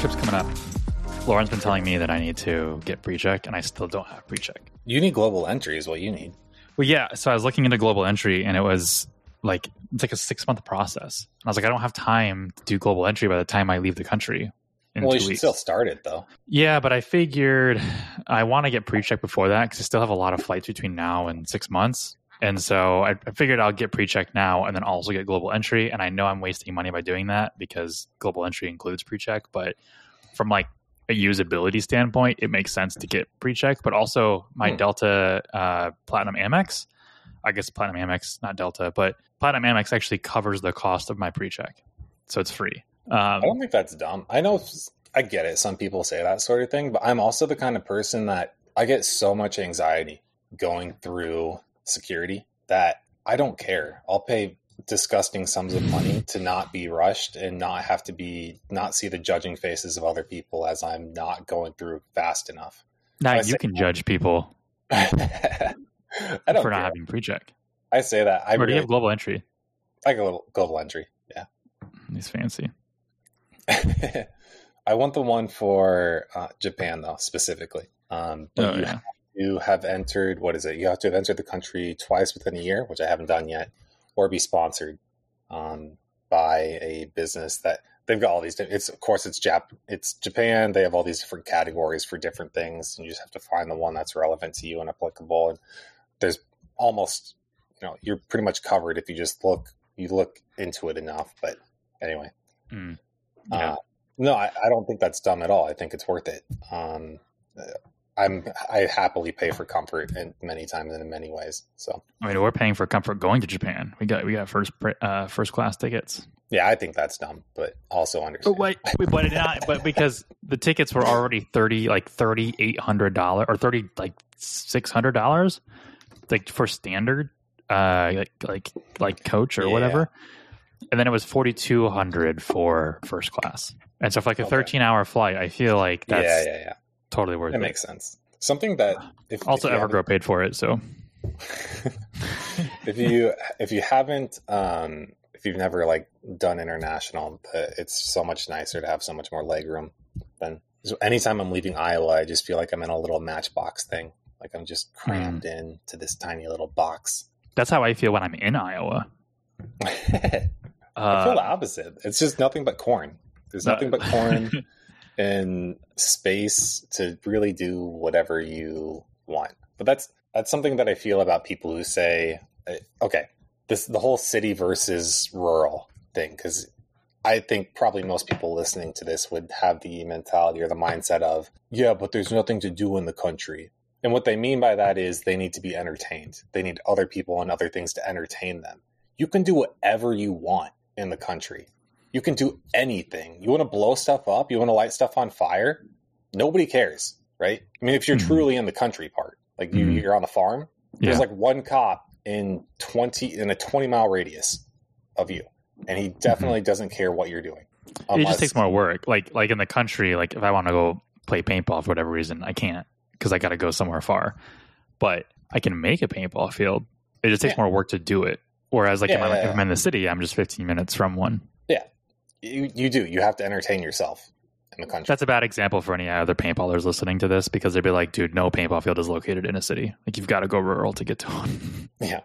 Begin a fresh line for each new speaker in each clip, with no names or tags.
A lot of trips coming up. Lauren's been telling me that I need to get pre-check, and I still don't have pre-check.
You need global entry, is what you need.
Well, yeah. So I was looking into global entry, and it was like it's like a six month process. And I was like, I don't have time to do global entry by the time I leave the country. in
Well, you should
weeks.
still start it though.
Yeah, but I figured I want to get pre-check before that because I still have a lot of flights between now and six months. And so I, I figured I'll get pre-check now and then also get global entry. And I know I'm wasting money by doing that because global entry includes pre-check. But from like a usability standpoint, it makes sense to get pre-check. But also my
Hmm.
Delta uh, Platinum Amex, I guess Platinum Amex, not Delta, but Platinum Amex actually covers the cost of my pre-check, so it's free. Um,
I don't think that's dumb. I know I get it. Some people say that sort of thing, but I'm also the kind of person that I get so much anxiety going through security that I don't care. I'll pay disgusting sums of money to not be rushed and not have to be not see the judging faces of other people as I'm not going through fast enough.
now
I
you can judge people
I don't
for not
care.
having pre-check.
I say that. I
or do you have global entry?
a little global entry. Yeah.
He's fancy.
I want the one for uh, Japan though, specifically. Um,
Oh, yeah.
You have entered what is it? You have to have entered the country twice within a year, which I haven't done yet, or be sponsored um, by a business that they've got all these. It's of course it's Jap, it's Japan. They have all these different categories for different things, and you just have to find the one that's relevant to you and applicable. And there's almost, you know, you're pretty much covered if you just look you look into it enough. But anyway.
Mm.
Uh, no, I, I don't think that's dumb at all. I think it's worth it. Um, uh, I'm I happily pay for comfort in many times and in many ways. So
I mean, we're paying for comfort going to Japan. We got we got first uh, first class tickets.
yeah, I think that's dumb, but also understand.
But wait, but it not, but because the tickets were already thirty like thirty eight hundred dollars or thirty like six hundred dollars, like for standard, uh, like like like coach or
Yeah.
whatever, and then it was forty two hundred for first class. And so for like a
Okay.
thirteen hour flight, I feel like that's
yeah, yeah, yeah.
Totally worth
It
it.
makes sense. Something that if
also,
if
Evergrow paid for it, so.
If you if you haven't um if you've never like done international uh, it's so much nicer to have so much more leg room than so anytime i'm leaving iowa i just feel like i'm in a little matchbox thing. Like i'm just crammed in to this tiny little box.
That's how I feel when I'm in Iowa.
i feel
Uh,
the opposite. It's just nothing but corn. There's nothing but corn and space to really do whatever you want. But that's that's something that I feel about people who say, uh, okay, this the whole city versus rural thing because I think probably most people listening to this would have the mentality or the mindset of, yeah, but there's nothing to do in the country. And what they mean by that is they need to be entertained. They need other people and other things to entertain them. You can do whatever you want in the country. You can do anything. You want to blow stuff up, you want to light stuff on fire, nobody cares, right? I mean, if you're
Mhm.
truly in the country part, like you,
Mhm.
you're on the farm, there's
yeah.
like one cop in 20 in a 20 mile radius of you, and he definitely doesn't care what you're doing.
it just takes more work. Like like in the country, like if I want to go play paintball for whatever reason, I can't because I got to go somewhere far. But I can make a paintball field. It just takes
Yeah.
more work to do it. Whereas like if, I'm,
yeah,
if I'm in the city, I'm just 15 minutes from one.
You, you do. You have to entertain yourself in the country.
That's a bad example for any other paintballers listening to this because they'd be like, "Dude, no paintball field is located in a city. Like you've got to go rural to get to one."
yeah,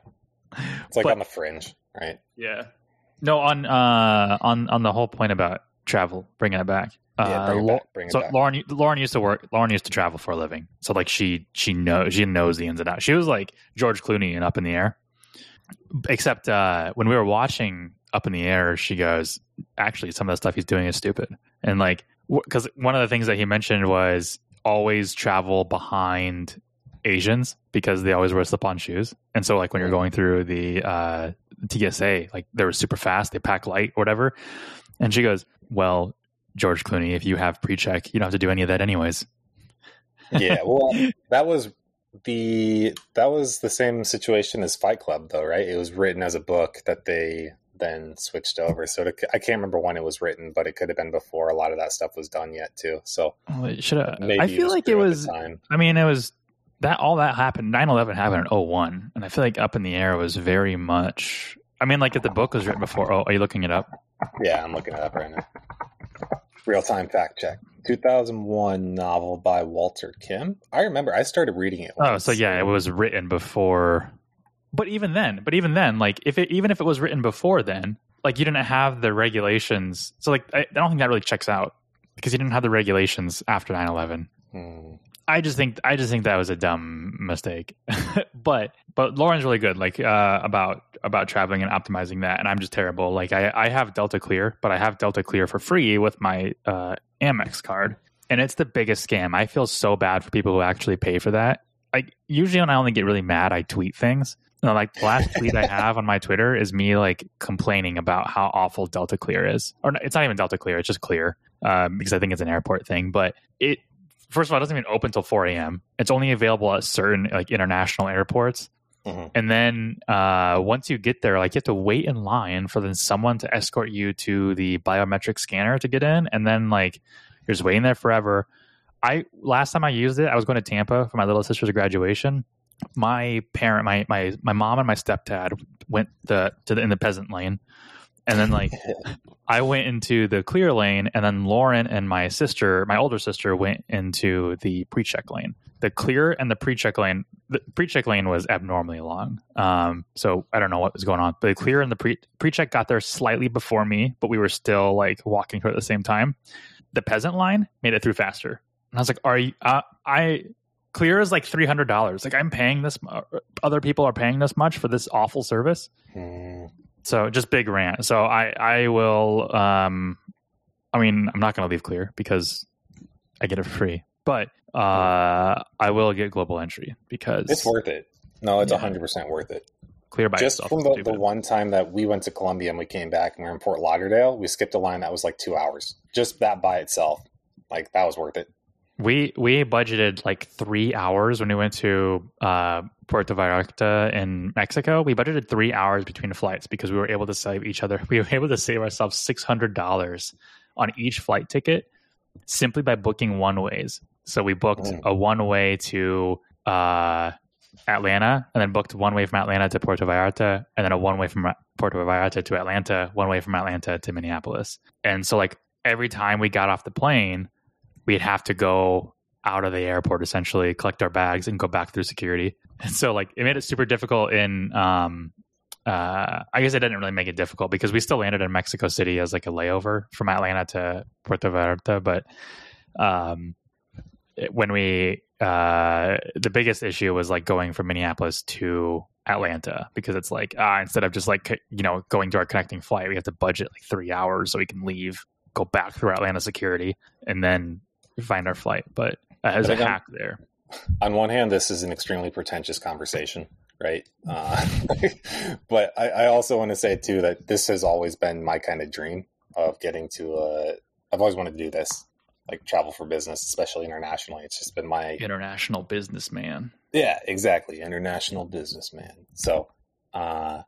it's like
But-
on the fringe, right?
Yeah. No, on uh on on the whole point about travel, bringing it back. Uh,
Yeah, bring it back, bring it
so
back.
Lauren, Lauren used to work. Lauren used to travel for a living. So like she she knows she knows the ins and outs. She was like George Clooney and Up in the Air. Except uh, when we were watching Up in the Air, she goes, "Actually, some of the stuff he's doing is stupid." And like, because one of the things that he mentioned was always travel behind Asians because they always wear slip-on shoes. And so like when you're going through the uh, TSA, like they were super fast, they pack light, or whatever. And she goes, "Well, George Clooney, if you have pre-check, you don't have to do any of that anyways."
yeah well that was the that was the same situation as fight club though right it was written as a book that they then switched over so to, i can't remember when it was written but it could have been before a lot of that stuff was done yet too so
Well, it should have. I feel like it
true at the
was. I mean, it was that all that happened. 9-11 happened in 01. and I feel like Up in the Air was very much. I mean, like if the book was written before. Oh, are you looking it up?
yeah i'm looking it up right now Real time fact check. 2001 novel by Walter Kim. I remember I started reading it.
Oh, so yeah, it was written before. But even then, but even then, like if it even if it was written before then, like you didn't have the regulations. So like I, I don't think that really checks out because you didn't have the regulations after 9/11.
Hmm.
I just think I just think that was a dumb mistake. but but Lauren's really good, like uh, about about traveling and optimizing that, and I'm just terrible. Like I, I have Delta Clear, but I have Delta Clear for free with my uh, Amex card, and it's the biggest scam. I feel so bad for people who actually pay for that. Like usually when I only get really mad, I tweet things. You know, like the last tweet I have on my Twitter is me like complaining about how awful Delta Clear is, or no, it's not even Delta Clear, it's just Clear um, because I think it's an airport thing. But it first of all, it doesn't even open till 4 a.m. It's only available at certain like international airports.
Mhm.
And then uh, once you get there, like you have to wait in line for then someone to escort you to the biometric scanner to get in, and then like you're just waiting there forever. I last time I used it, I was going to Tampa for my little sister's graduation. My parent, my my my mom and my stepdad went the to the in the peasant lane, and then like I went into the clear lane, and then Lauren and my sister, my older sister, went into the pre-check lane. The clear and the pre-check lane, the pre-check lane was abnormally long. Um, so I don't know what was going on. But the clear and the pre pre-check got there slightly before me, but we were still like walking through at the same time. The peasant line made it through faster, and I was like, "Are you?" Uh, I clear is like three hundred dollars. Like I'm paying this. Other people are paying this much for this awful service
Hmm.
So just big rant so i i will um i mean i'm not going to leave clear because i get it for free but uh i will get global entry because
It's worth it. No, it's
Yeah.
100% worth it.
clear by
Just
itself
from the, the one time that we went to Colombia and we came back and we were in Fort Lauderdale, we skipped a line that was like two hours. Just that by itself. Like, that was worth it.
we we budgeted like three hours when we went to uh puerto vallarta in mexico we budgeted three hours between flights because we were able to save each other. We were able to save ourselves $600 on each flight ticket simply by booking one ways. So we booked
Mm.
a one way to uh atlanta and then booked one way from atlanta to puerto vallarta and then a one way from puerto vallarta to atlanta one way from atlanta to minneapolis. And so like every time we got off the plane we'd have to go out of the airport essentially collect our bags and go back through security and so like it made it super difficult in um uh i guess it didn't really make it difficult because we still landed in mexico city as like a layover from atlanta to puerto vallarta but um when we uh the biggest issue was like going from minneapolis to atlanta because it's like ah instead of just like you know going to our connecting flight we have to budget like three hours so we can leave go back through atlanta security and then find our flight. But uh, a hack there.
on one hand, this is an extremely pretentious conversation, right? Uh, but I, I also want to say too that this has always been my kind of dream of getting to. Uh, I've always wanted to do this, like travel for business, especially internationally. It's just been my
International businessman.
yeah, exactly, international businessman. So, uh,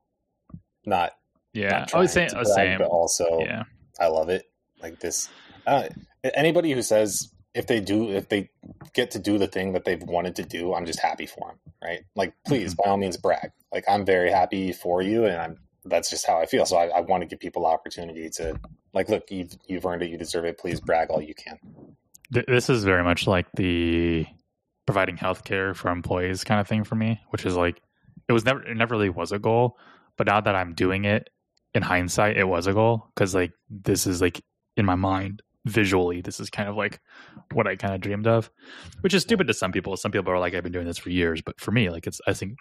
not
Yeah,
not
I was saying
brag,
same.
but also
Yeah,
I love it. Like this, uh, anybody who says if they do, if they get to do the thing that they've wanted to do, I'm just happy for them, right? Like, please,
Mm-hmm.
by all means, brag. Like, I'm very happy for you, and I'm. That's just how I feel. So I, I want to give people opportunity to, like, look, you've you've earned it, you deserve it. Please brag all you can.
This is very much like the providing healthcare for employees kind of thing for me, which is like it was never it never really was a goal, but now that I'm doing it in hindsight, it was a goal because like this is like in my mind visually, this is kind of like what I kind of dreamed of, which is stupid to some people. Some people are like, I've been doing this for years, but for me, like it's I think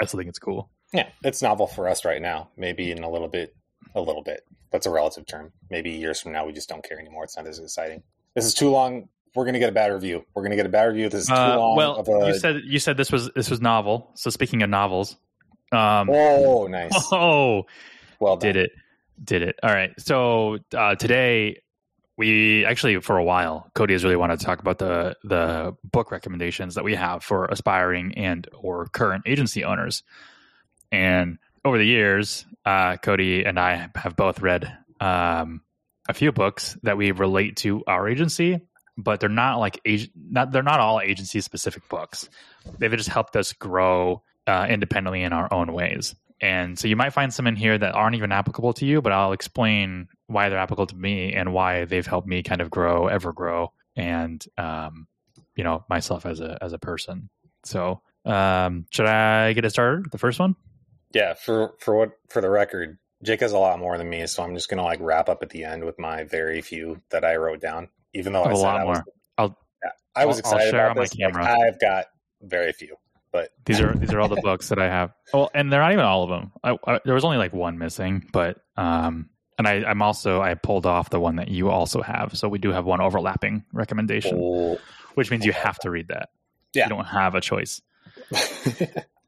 I still think it's cool.
Yeah, it's novel for us right now. Maybe in a little bit, a little bit. That's a relative term. Maybe years from now, we just don't care anymore. It's not as exciting. This is too long. We're gonna get a bad review. We're gonna get a bad review. This is too
Uh,
long.
well,
of a,
you said you said this was this was novel. So speaking of novels, um,
oh, nice.
oh,
Well done.
did it, did it. All right. So uh, today we actually for a while, Cody has really wanted to talk about the the book recommendations that we have for aspiring and or current agency owners. And over the years, uh, Cody and I have both read um, a few books that we relate to our agency, but they're not like not they're not all agency specific books. They've just helped us grow uh, independently in our own ways. And so you might find some in here that aren't even applicable to you, but I'll explain why they're applicable to me and why they've helped me kind of grow, ever grow, and um, you know myself as a as a person. So um, should I get it started? The first one?
Yeah. For for what for the record, Jake has a lot more than me, so I'm just gonna like wrap up at the end with my very few that I wrote down. Even though
I
I
a
said
lot
I was,
more. I'll-
I was
I'll- I'll
excited
share
about
on my
this. like,
camera.
I've got very few, but
These are these are all the books that I have. Well, and they're not even all of them. I, I, there was only like one missing, but um, and I, I'm also I pulled off the one that you also have, so we do have one overlapping recommendation,
oh,
which means you have to read that.
Yeah.
you don't have a choice.
all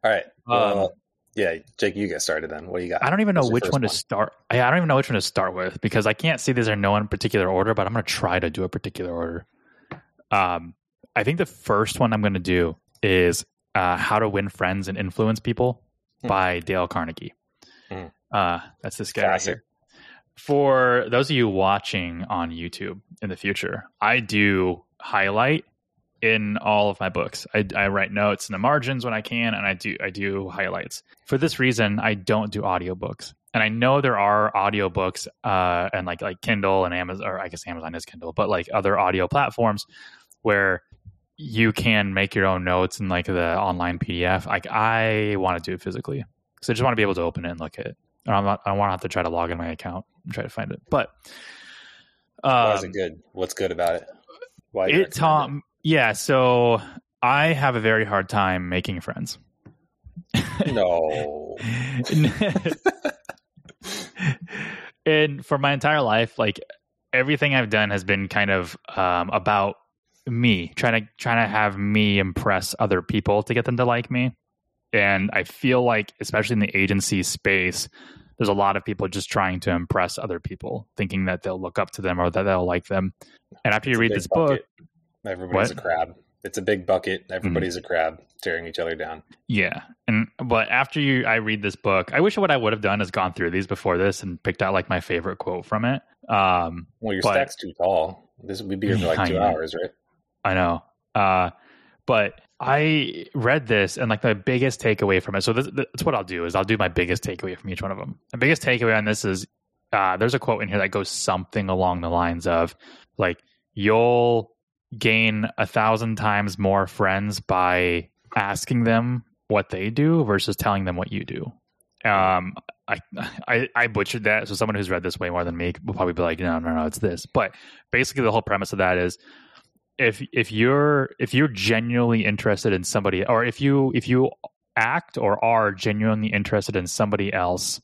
right. Well,
Um,
yeah, Jake, you get started then. What do you got?
I don't even know which
first
one to start. I, I don't even know which one to start with because I can't see these are no in particular order, but I'm going to try to do a particular order. Um, I think the first one I'm going to do is uh, "How to Win Friends and Influence People"
Hmm.
by Dale Carnegie.
Hmm.
Uh, that's this guy right here. For those of you watching on YouTube in the future, I do highlight in all of my books. I, I write notes in the margins when I can, and I do I do highlights. For this reason, I don't do audiobooks. And I know there are audiobooks uh, and like like Kindle and Amazon, or I guess Amazon is Kindle, but like other audio platforms where you can make your own notes in like the online PDF. Like I want to do it physically because I just want to be able to open it and look at it. And I'm not, I don't want to have to try to log in my account and try to find it. But
Why is
um,
it good? What's good about it? Why do you
it Tom, yeah. So I have a very hard time making friends.
No.
and for my entire life, like everything I've done has been kind of um, about me, trying to trying to have me impress other people to get them to like me. And I feel like, especially in the agency space, there's a lot of people just trying to impress other people, thinking that they'll look up to them or that they'll like them. And after you
It's a
read this book.
Everybody's
What?
a crab. It's a big bucket. Everybody's a crab tearing each other down.
Yeah, and but after you, I read this book. I wish what I would have done is gone through these before this and picked out like my favorite quote from it. Um,
Well, your
But-
stack's too tall. This we'd be here for like two hours, right?
I know, uh, but I read this and like the biggest takeaway from it. So this, that's what I'll do is I'll do my biggest takeaway from each one of them. The biggest takeaway on this is uh, there's a quote in here that goes something along the lines of like you'll gain a thousand times more friends by asking them what they do versus telling them what you do. Um, I, I I butchered that. So someone who's read this way more than me will probably be like, no, no, no, it's this. But basically, the whole premise of that is if if you're if you're genuinely interested in somebody, or if you if you act or are genuinely interested in somebody else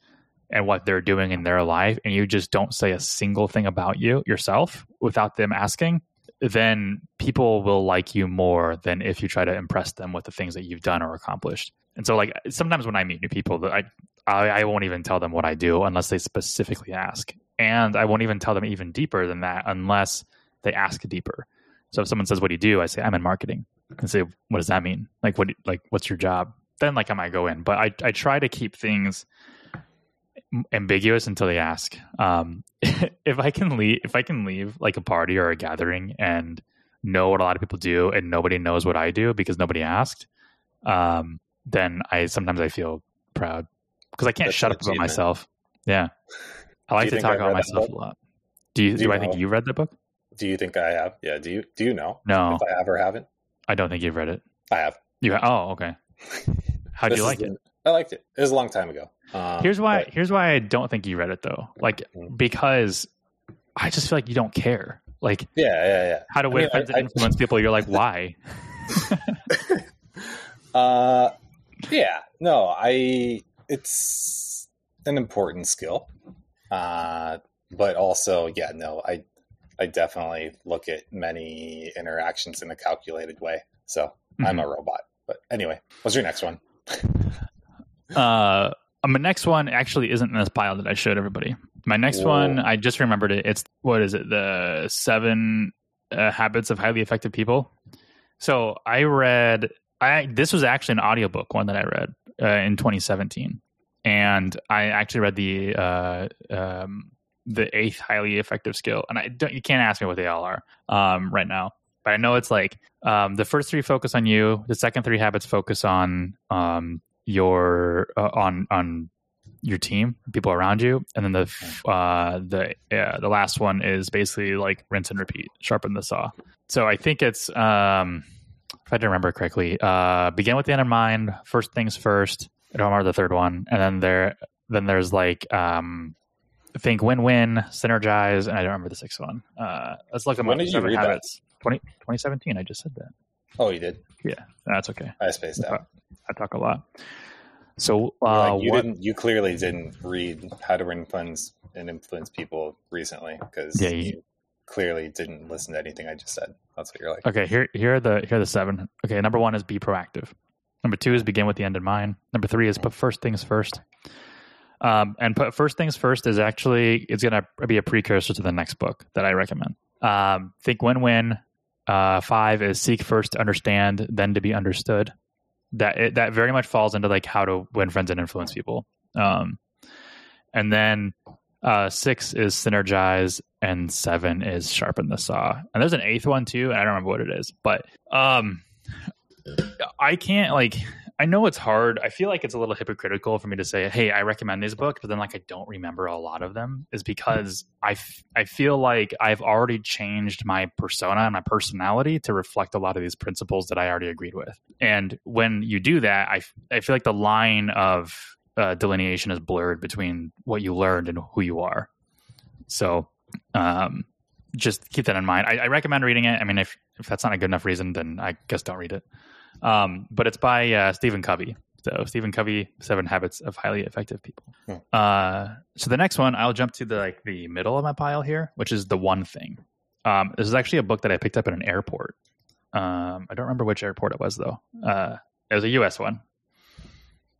and what they're doing in their life, and you just don't say a single thing about you yourself without them asking, then people will like you more than if you try to impress them with the things that you've done or accomplished. And so, like sometimes when I meet new people, that I, I I won't even tell them what I do unless they specifically ask, and I won't even tell them even deeper than that unless they ask deeper. So if someone says, "What do you do?" I say, "I'm in marketing," and say, "What does that mean? Like what? Like what's your job?" Then like I might go in, but I I try to keep things ambiguous until they ask. Um, if I can leave, if I can leave like a party or a gathering and know what a lot of people do and nobody knows what I do because nobody asked, um, then I sometimes I feel proud because I can't
That's
shut up about myself. Yeah, I like to talk about myself a lot. Do you?
Do
Do,
you
I think you read the book?
Do you think I have? Yeah. Do you? Do you know
No,
if I have or haven't?
I don't think you've read it.
I have.
You? Ha- oh, okay. How do you like
the-
it?
I liked it. It was a long time ago. Um,
Here's why.
but-
Here's why I don't think you read it though. Like
Mhm.
because I just feel like you don't care. Like
yeah, yeah, yeah.
how to
I
win
mean,
friends
I-
and influence people. You're like, why?
Uh, yeah. No, I. It's an important skill. Uh, but also, yeah, no, I, I definitely look at many interactions in a calculated way. So I'm
Mm-hmm.
a robot. But anyway, what's your next one?
Uh, my next one actually isn't in this pile that I showed everybody. My next
Whoa.
one, I just remembered it. It's what is it? The seven uh, habits of highly effective people. So I read. I this was actually an audiobook one that I read uh, in 2017, and I actually read the uh, um, the eighth highly effective skill. And I don't. You can't ask me what they all are um, right now, but I know it's like um, the first three focus on you. The second three habits focus on um, your uh, on on your team, people around you, and then the uh, the uh, the last one is basically like rinse and repeat, sharpen the saw. So I think it's um, if I didn't remember correctly, uh, begin with the end in mind. First things first. I don't remember the third one, and then there then there's like um, think win-win, synergize, and I don't remember the sixth one. Uh, let's look at
When
my
did you read that?
habits. 20, 2017. I just said that.
Oh, you did.
Yeah, that's okay.
I spaced out.
I talk a lot. So uh,
like, you
what-
didn't. You clearly didn't read How to Influence and Influence People recently because
Yeah, you-
you clearly didn't listen to anything I just said. That's what you're like.
Okay, here here are the here are the seven. Okay, number one is be proactive. Number two is begin with the end in mind. Number three is put first things first. Um, and put first things first is actually it's going to be a precursor to the next book that I recommend. Um, think win win. Uh, five is seek first to understand, then to be understood. That it, that very much falls into like how to win friends and influence people. Um, and then uh, six is synergize, and seven is sharpen the saw. And there's an eighth one too, and I don't remember what it is, but um, I can't like. I know it's hard. I feel like it's a little hypocritical for me to say, "Hey, I recommend these books," but then like I don't remember a lot of them. Is because I f- I feel like I've already changed my persona and my personality to reflect a lot of these principles that I already agreed with. And when you do that, I f- I feel like the line of uh, delineation is blurred between what you learned and who you are. So, um, just keep that in mind. I, I recommend reading it. I mean, if if that's not a good enough reason, then I guess don't read it. Um, but it's by uh, Stephen Covey. So Stephen Covey, Seven Habits of Highly Effective People.
Hmm.
Uh, so the next one, I'll jump to the like the middle of my pile here, which is the one thing. Um, this is actually a book that I picked up at an airport. Um, I don't remember which airport it was though. Uh, it was a U.S. one,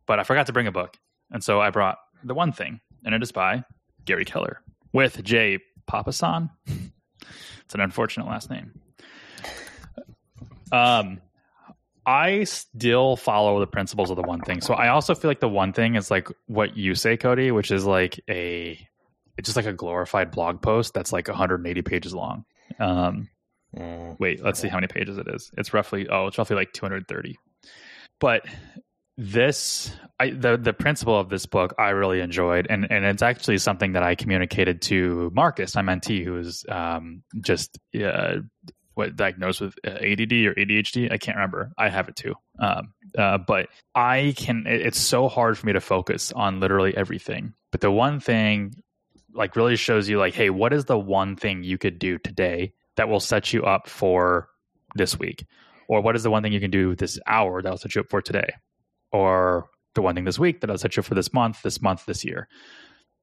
but I forgot to bring a book, and so I brought the one thing, and it is by Gary Keller with Jay Papasan. it's an unfortunate last name. Um, I still follow the principles of the one thing. So I also feel like the one thing is like what you say, Cody, which is like a it's just like a glorified blog post that's like 180 pages long. Um,
Mm,
wait, let's see how many pages it is. It's roughly oh, it's roughly like 230. But this I the the principle of this book I really enjoyed and and it's actually something that I communicated to Marcus, my mentee who is um just uh what diagnosed with uh, ADD or ADHD. I can't remember. I have it too. Um, uh, but I can. It, it's so hard for me to focus on literally everything. But the one thing, like, really shows you, like, hey, what is the one thing you could do today that will set you up for this week, or what is the one thing you can do this hour that will set you up for today, or the one thing this week that will set you up for this month, this month, this year,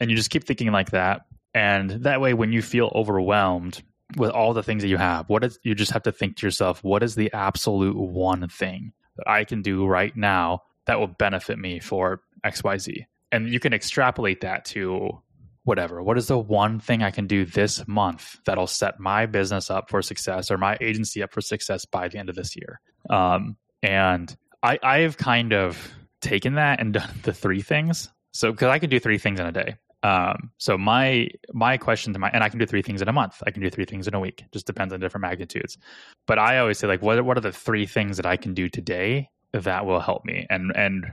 and you just keep thinking like that. And that way, when you feel overwhelmed with all the things that you have what is you just have to think to yourself what is the absolute one thing that i can do right now that will benefit me for xyz and you can extrapolate that to whatever. What is the one thing i can do this month that'll set my business up for success or my agency up for success by the end of this year? Um, and i i've kind of taken that and done the three things. So because i can do three things in a day um, so my my question to my and I can do three things in a month. I can do three things in a week. Just depends on different magnitudes. But I always say like, what what are the three things that I can do today that will help me? And and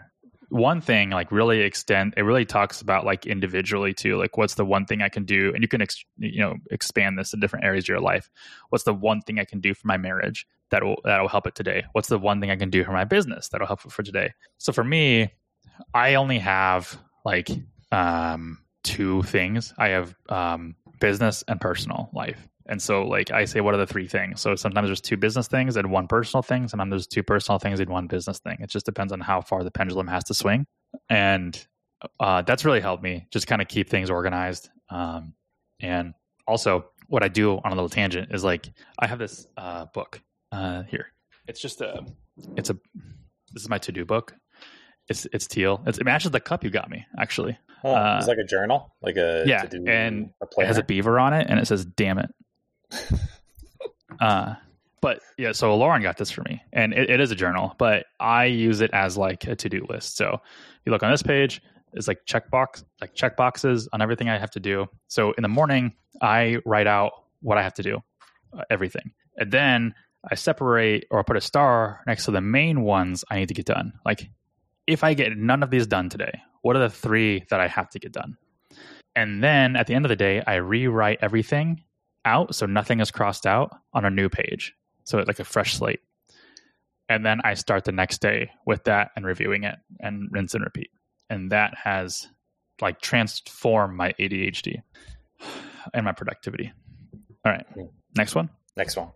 one thing like really extend it really talks about like individually too like what's the one thing i can do and you can ex, you know expand this to different areas of your life what's the one thing i can do for my marriage that will that will help it today what's the one thing i can do for my business that'll help it for today so for me i only have like um two things. I have um, business and personal life. And so, like, I say, what are the three things? So sometimes there's two business things and one personal thing. Sometimes there's two personal things and one business thing. It just depends on how far the pendulum has to swing. And uh, that's really helped me just kind of keep things organized. Um, and also, what I do on a little tangent is like, I have this uh, book uh, here. It's just a, it's a, this is my to do book. It's it's teal. It's, it matches the cup you got me actually.
Oh,
Uh,
it's like a journal, like a
yeah,
to-do,
and
a
It has a beaver on it, and it says "damn it." uh, but yeah, so Lauren got this for me, and it, it is a journal, but I use it as like a to do list. So you look on this page, it's like checkbox, like check boxes on everything I have to do. So in the morning, I write out what I have to do, uh, everything, and then I separate or I put a star next to the main ones I need to get done. Like if I get none of these done today, what are the three that I have to get done? And then at the end of the day, I rewrite everything out so nothing is crossed out on a new page. So like a fresh slate. And then I start the next day with that and reviewing it and rinse and repeat. And that has like transformed my ADHD and my productivity. All right. Next one.
Next one.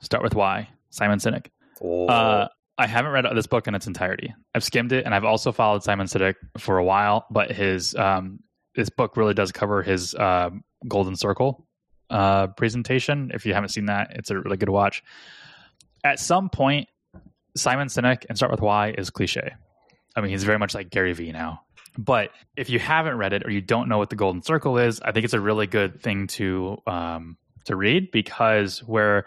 Start with why. Simon Sinek.
Oh,
Uh, I haven't read this book in its entirety. I've skimmed it, and I've also followed Simon Sinek for a while. But his um, this book really does cover his uh, Golden Circle uh, presentation. If you haven't seen that, it's a really good watch. At some point, Simon Sinek and Start with Why is cliche. I mean, he's very much like Gary Vee now. But if you haven't read it or you don't know what the Golden Circle is, I think it's a really good thing to um, to read because where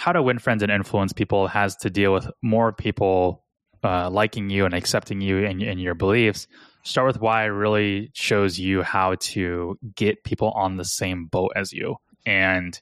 how to win friends and influence people has to deal with more people uh, liking you and accepting you and, and your beliefs. Start with why really shows you how to get people on the same boat as you and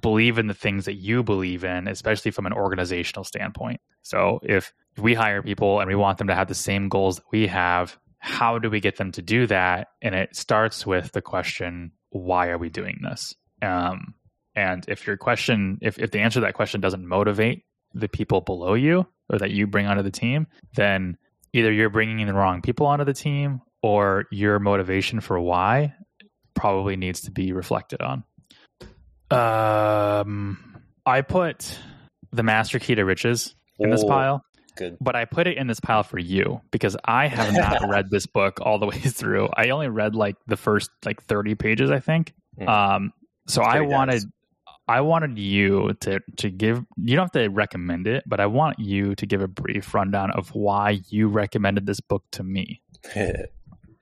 believe in the things that you believe in, especially from an organizational standpoint. So if we hire people and we want them to have the same goals that we have, how do we get them to do that? And it starts with the question, why are we doing this? Um, and if your question, if, if the answer to that question doesn't motivate the people below you or that you bring onto the team, then either you're bringing the wrong people onto the team or your motivation for why probably needs to be reflected on. Um, I put the master key to riches in this pile,
good.
but I put it in this pile for you because I have not read this book all the way through. I only read like the first like 30 pages, I think.
Mm.
Um, so I wanted
dense.
I wanted you to to give you don't have to recommend it, but I want you to give a brief rundown of why you recommended this book to me.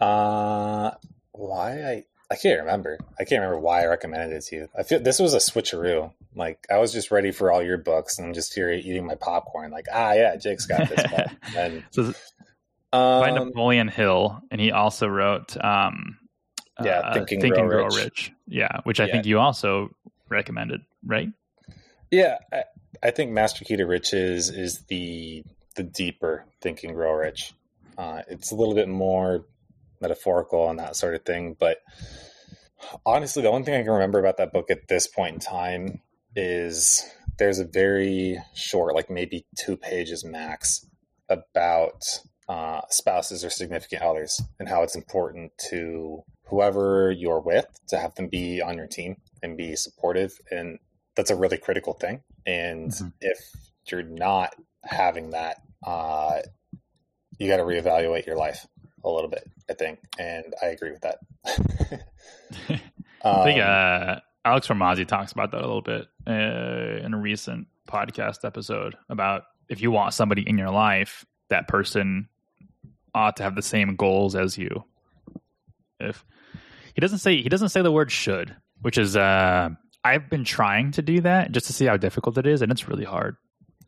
uh, why I I can't remember. I can't remember why I recommended it to you. I feel this was a switcheroo. Like I was just ready for all your books, and I'm just here eating my popcorn. Like ah, yeah, Jake's got this book. And
So by
um,
Napoleon Hill, and he also wrote um,
Yeah,
uh,
Think and
Think
Grow
and Grow
Rich.
Rich. Yeah, which I
Yeah.
think you also recommended, right?
yeah, I, I think Master Key to Riches is the the deeper Think and Grow Rich. Uh, it's a little bit more metaphorical and that sort of thing, but honestly, the only thing I can remember about that book at this point in time is there's a very short, like maybe two pages max, about uh, spouses or significant others and how it's important to whoever you're with to have them be on your team and be supportive. And that's a really critical thing. And
Mhm.
if you're not having that, uh, you got to reevaluate your life a little bit, I think. And I agree with that.
I think
Um,
uh, Alex Hormozi talks about that a little bit uh, in a recent podcast episode about if you want somebody in your life, that person ought to have the same goals as you. If he doesn't say he doesn't say the word should, which is uh, I've been trying to do that just to see how difficult it is, and it's really hard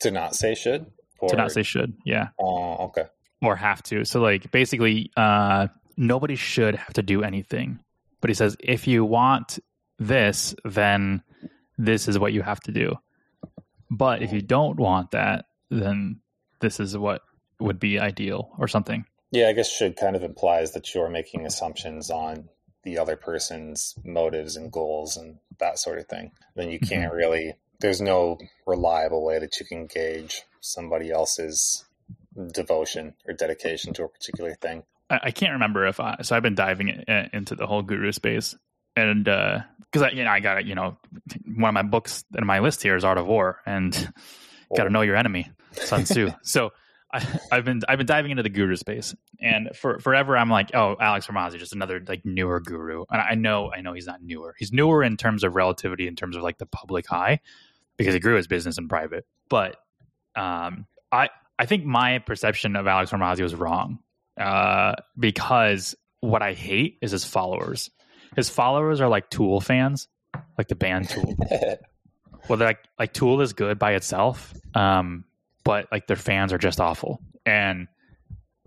to not say should or
to not say should. Yeah,
Oh, okay.
or have to. So like basically, uh, nobody should have to do anything. But he says if you want this, then this is what you have to do. But if you don't want that, then this is what would be ideal or something.
Yeah, I guess should kind of implies that you're making assumptions on the other person's motives and goals and that sort of thing. Then you mm-hmm. can't really, there's no reliable way that you can gauge somebody else's devotion or dedication to a particular thing.
I, I can't remember if I so I've been diving in, into the whole guru space, and uh, because I you know I got it, you know one of my books in my list here is Art of War, and got to know your enemy, Sun Tzu. so I, I've been I've been diving into the guru space, and for forever I'm like, oh, Alex Hormozi, just another like newer guru, and I know I know he's not newer. He's newer in terms of relativity, in terms of like the public eye, because he grew his business in private. But um, I I think my perception of Alex Hormozi was wrong uh, because what I hate is his followers. His followers are like Tool fans, like the band Tool. well, like like Tool is good by itself, um, but like their fans are just awful. And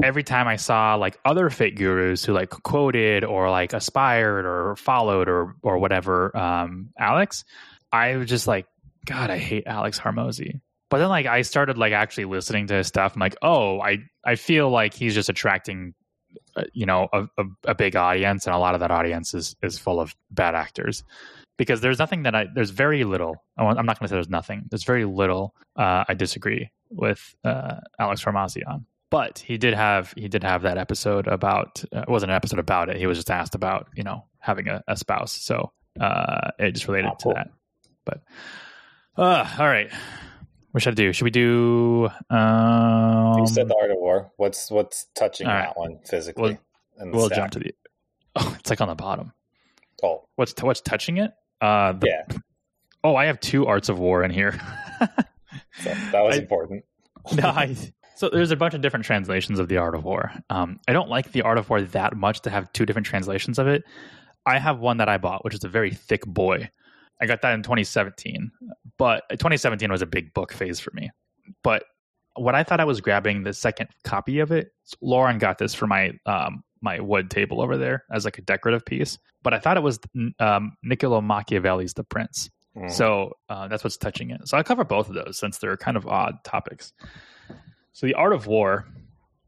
every time I saw like other fake gurus who like quoted or like aspired or followed or or whatever, um, Alex, I was just like, God, I hate Alex Hormozi. But then like I started like actually listening to his stuff. I'm like, oh, I I feel like he's just attracting, uh, you know, a, a, a big audience, and a lot of that audience is is full of bad actors. Because there's nothing that I there's very little. I'm not going to say there's nothing. There's very little uh, I disagree with uh, Alex Hormozi on. But he did have he did have that episode about uh, it wasn't an episode about it. He was just asked about you know having a, a spouse. So uh, it just related
Oh, cool.
to that. But uh, all right, what should I do? Should we do? Um,
you said the art of war. What's what's touching
right.
that one physically? the
we'll jump to the. Oh, it's like on the bottom.
Oh,
What's what's touching it? Uh, the,
yeah.
Oh, I have two arts of war in here.
So that was
I-
important.
no, I, so there's a bunch of different translations of the Art of War. Um, I don't like the Art of War that much to have two different translations of it. I have one that I bought, which is a very thick boy. I got that in 2017, but 2017 was a big book phase for me. But what I thought I was grabbing the second copy of it, Lauren got this for my um, my wood table over there as like a decorative piece. But I thought it was um, Niccolo Machiavelli's The Prince.
Mhm.
So uh, that's what's touching it. So I'll cover both of those since they're kind of odd topics. So the art of war,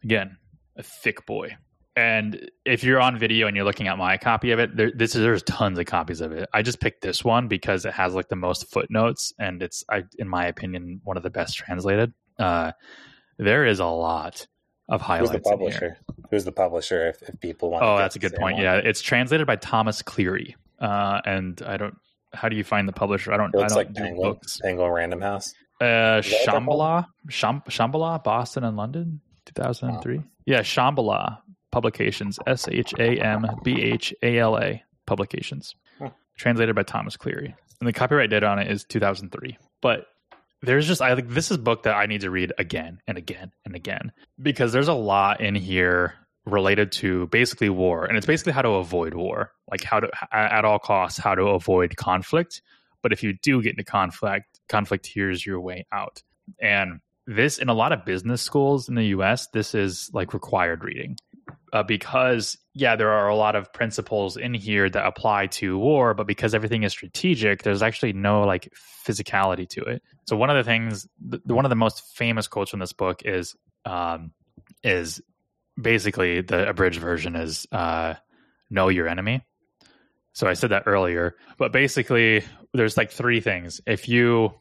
again, a thick boy. And if you're on video and you're looking at my copy of it, there, this is, there's tons of copies of it. I just picked this one because it has like the most footnotes, and it's, I, in my opinion, one of the best translated. Uh, there is a lot of
Who's
highlights.
the
in here.
publisher? Who's the publisher? If, if people want.
Oh, that's a good point.
same
Yeah, it's translated by Thomas Cleary, uh, and I don't. How do you find the publisher? I don't.
It
I don't
like
do
Penguin,
books.
Penguin Random House.
Uh,
Is that what they're
Shambhala, Sham- Shambhala, Boston and London, two thousand and three. Yeah, Shambhala Publications, S H A M B H A L A Publications,
Huh.
translated by Thomas Cleary, and the copyright date on it is two thousand three. But there's just I think this is book that I need to read again and again and again because there's a lot in here related to basically war, and it's basically how to avoid war, like how to at all costs how to avoid conflict. But if you do get into conflict, conflict here's your way out. And this in a lot of business schools in the US, this is like required reading. Uh, because yeah, there are a lot of principles in here that apply to war, but because everything is strategic, there's actually no like physicality to it. So one of the things, the, one of the most famous quotes from this book is, um, is basically the abridged version is uh, know your enemy. So I said that earlier, but basically there's like three things. If you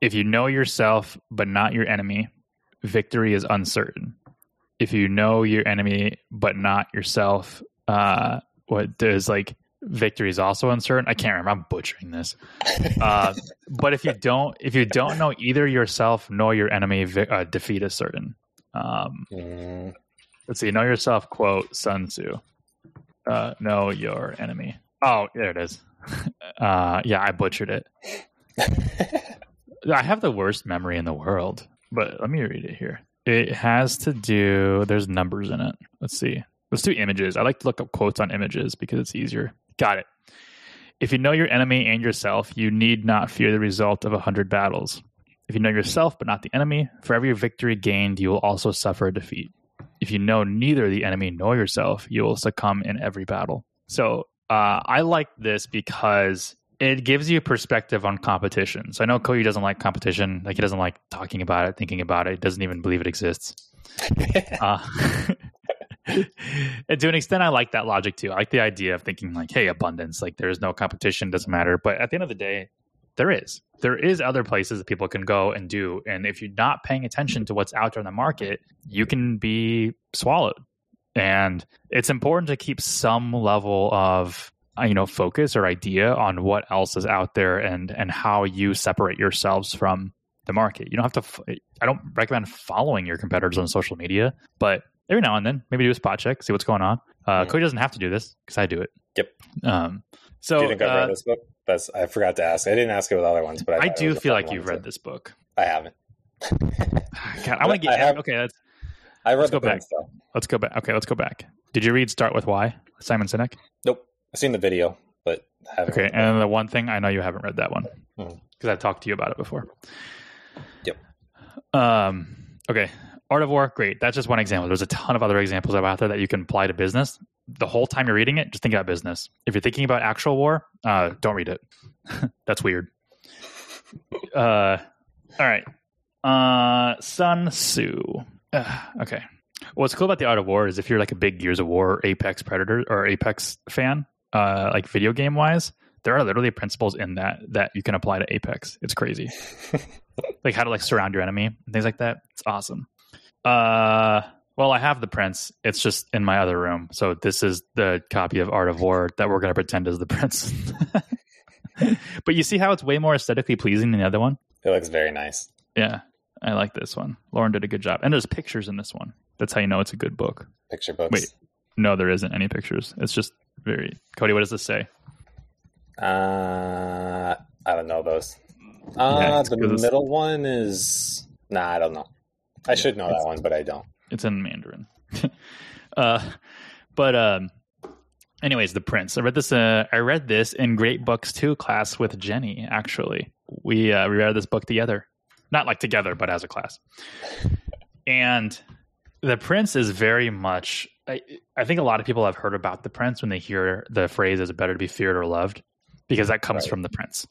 if you know yourself but not your enemy, victory is uncertain. If you know your enemy but not yourself, uh what does like victory is also uncertain. I can't remember. I'm butchering this. Uh, but if you don't if you don't know either yourself nor your enemy, uh, defeat is certain. Um,
Mm,
let's see. Know yourself. Quote Sun Tzu. Uh, know your enemy. Oh, there it is. Uh, yeah, I butchered it. I have the worst memory in the world, but let me read it here. It has to do. There's numbers in it. Let's see. Let's do images. I like to look up quotes on images because it's easier. Got it. If you know your enemy and yourself, you need not fear the result of a hundred battles. If you know yourself but not the enemy, for every victory gained, you will also suffer a defeat. If you know neither the enemy nor yourself, you will succumb in every battle. So uh, I like this because it gives you a perspective on competition. So I know Cody doesn't like competition, like he doesn't like talking about it, thinking about it, doesn't even believe it exists. Uh, and to an extent, I like that logic too. I like the idea of thinking like, hey, abundance, like there is no competition, doesn't matter. But at the end of the day, there is. There is other places that people can go and do. And if you're not paying attention to what's out there in the market, you can be swallowed. And it's important to keep some level of you know focus or idea on what else is out there and and how you separate yourselves from the market. You don't have to. i don't recommend following your competitors on social media, but every now and then, maybe do a spot check, see what's going on. Uh. Cody doesn't have to do this because I do it.
Yep.
Um, so
do you think I've
uh,
read this book? That's I forgot to ask. I didn't ask it with other ones, but I,
I do feel like you've
to-
read this book.
I haven't.
God, I want to get
have-
okay. Let's
I read
Let's
the
go back.
Though.
let's go back. Okay, let's go back. Did you read Start with Why? Simon Sinek.
Nope. I've seen the video, but haven't.
Okay,
read the book.
and the one thing I know you haven't read that one because I've talked to you about it before.
Yep.
Um. Okay. Art of War, great. That's just one example. There's a ton of other examples out there that you can apply to business. The whole time you're reading it, just think about business. If you're thinking about actual war, uh, don't read it. That's weird. Uh, all right. Uh, Sun Tzu. Ugh, okay. What's cool about the Art of War is if you're like a big Gears of War, Apex Predator, or Apex fan, uh, like video game wise, there are literally principles in that that you can apply to Apex. It's crazy. like how to like surround your enemy and things like that. It's awesome. Uh, well, I have the prince. It's just in my other room. So this is the copy of Art of War that we're going to pretend is the prince. but you see how it's way more aesthetically pleasing than the other one?
It looks very nice.
Yeah, I like this one. Lauren did a good job. And there's pictures in this one. That's how you know it's a good book.
Picture books.
Wait. No, there isn't any pictures. It's just very. Cody, what does this say?
Uh, I don't know those. Uh, the middle one is. Nah, I don't know. I should know that one, but I don't.
It's in Mandarin. uh, but um, anyways, the Prince. I read this. Uh, I read this in Great Books Two class with Jenny. Actually, we uh, we read this book together, not like together, but as a class. And the Prince is very much. I, I think a lot of people have heard about the Prince when they hear the phrase "is it better to be feared or loved," because that comes right. from the Prince.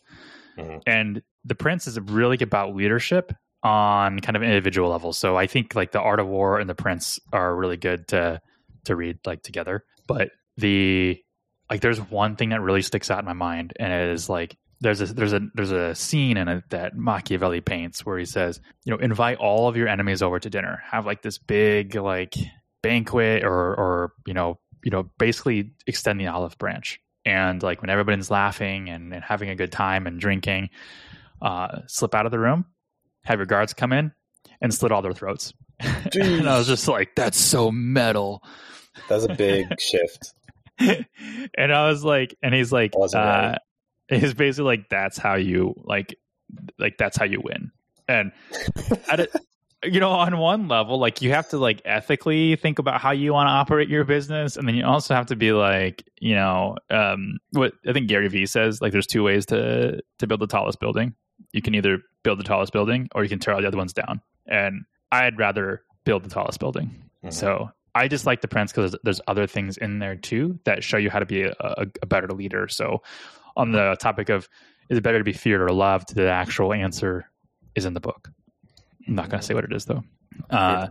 Mm-hmm. And the Prince is really about leadership on kind of individual levels. So I think like the Art of War and the Prince are really good to to read like together. But the like there's one thing that really sticks out in my mind and it is like there's a there's a there's a scene in it that Machiavelli paints where he says, you know, invite all of your enemies over to dinner. Have like this big like banquet or or you know, you know, basically extend the olive branch. And like when everybody's laughing and, and having a good time and drinking, uh, slip out of the room, have your guards come in and slit all their throats. and I was just like, that's so metal.
That's a big shift.
and I was like, and he's like, uh, he's basically like, that's how you like, like that's how you win. And it, you know, on one level, like you have to like ethically think about how you want to operate your business, and then you also have to be like, you know, um, what I think Gary Vee says, like, there's two ways to to build the tallest building you can either build the tallest building or you can tear all the other ones down. And I'd rather build the tallest building. Mm-hmm. So I just like the Prince because there's other things in there too that show you how to be a, a, a, better leader. So on the topic of is it better to be feared or loved, the actual answer is in the book. I'm not going to say what it is though. Uh,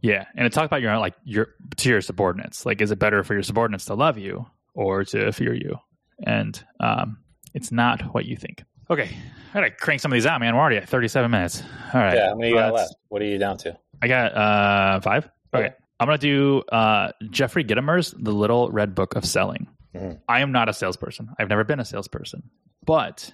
yeah, and it talks about your like your to your subordinates. Like, is it better for your subordinates to love you or to fear you? And um, it's not what you think. Okay, I gotta crank some of these out, man. We're already at 37 minutes. All right.
Yeah, how many you got left? What are you down to?
I got uh five. Okay. okay. I'm gonna do uh Jeffrey Gitomer's The Little Red Book of Selling. Mm-hmm. I am not a salesperson. I've never been a salesperson, but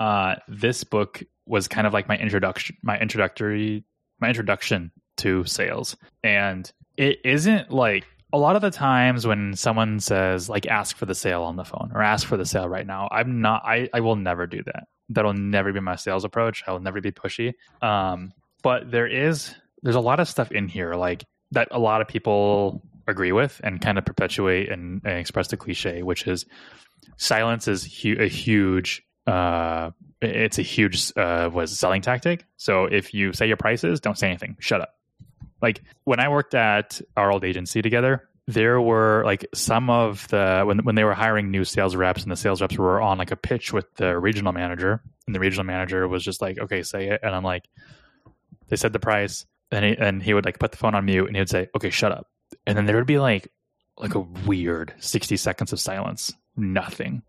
uh, this book was kind of like my introduction, my introductory, my introduction to sales, and it isn't like a lot of the times when someone says like ask for the sale on the phone or ask for the sale right now i'm not i, I will never do that. That'll never be my sales approach. I will never be pushy. Um, but there is there's a lot of stuff in here like that a lot of people agree with and kind of perpetuate and, and express the cliche which is silence is hu- a huge uh, it's a huge uh, was selling tactic. So if you say your prices don't say anything. Shut up. Like when I worked at our old agency together, there were like some of the when when they were hiring new sales reps and the sales reps were on like a pitch with the regional manager and the regional manager was just like okay say it. And i'm like they said the price and he, and he would like put the phone on mute and he would say okay shut up. And then there would be like like a weird 60 seconds of silence. Nothing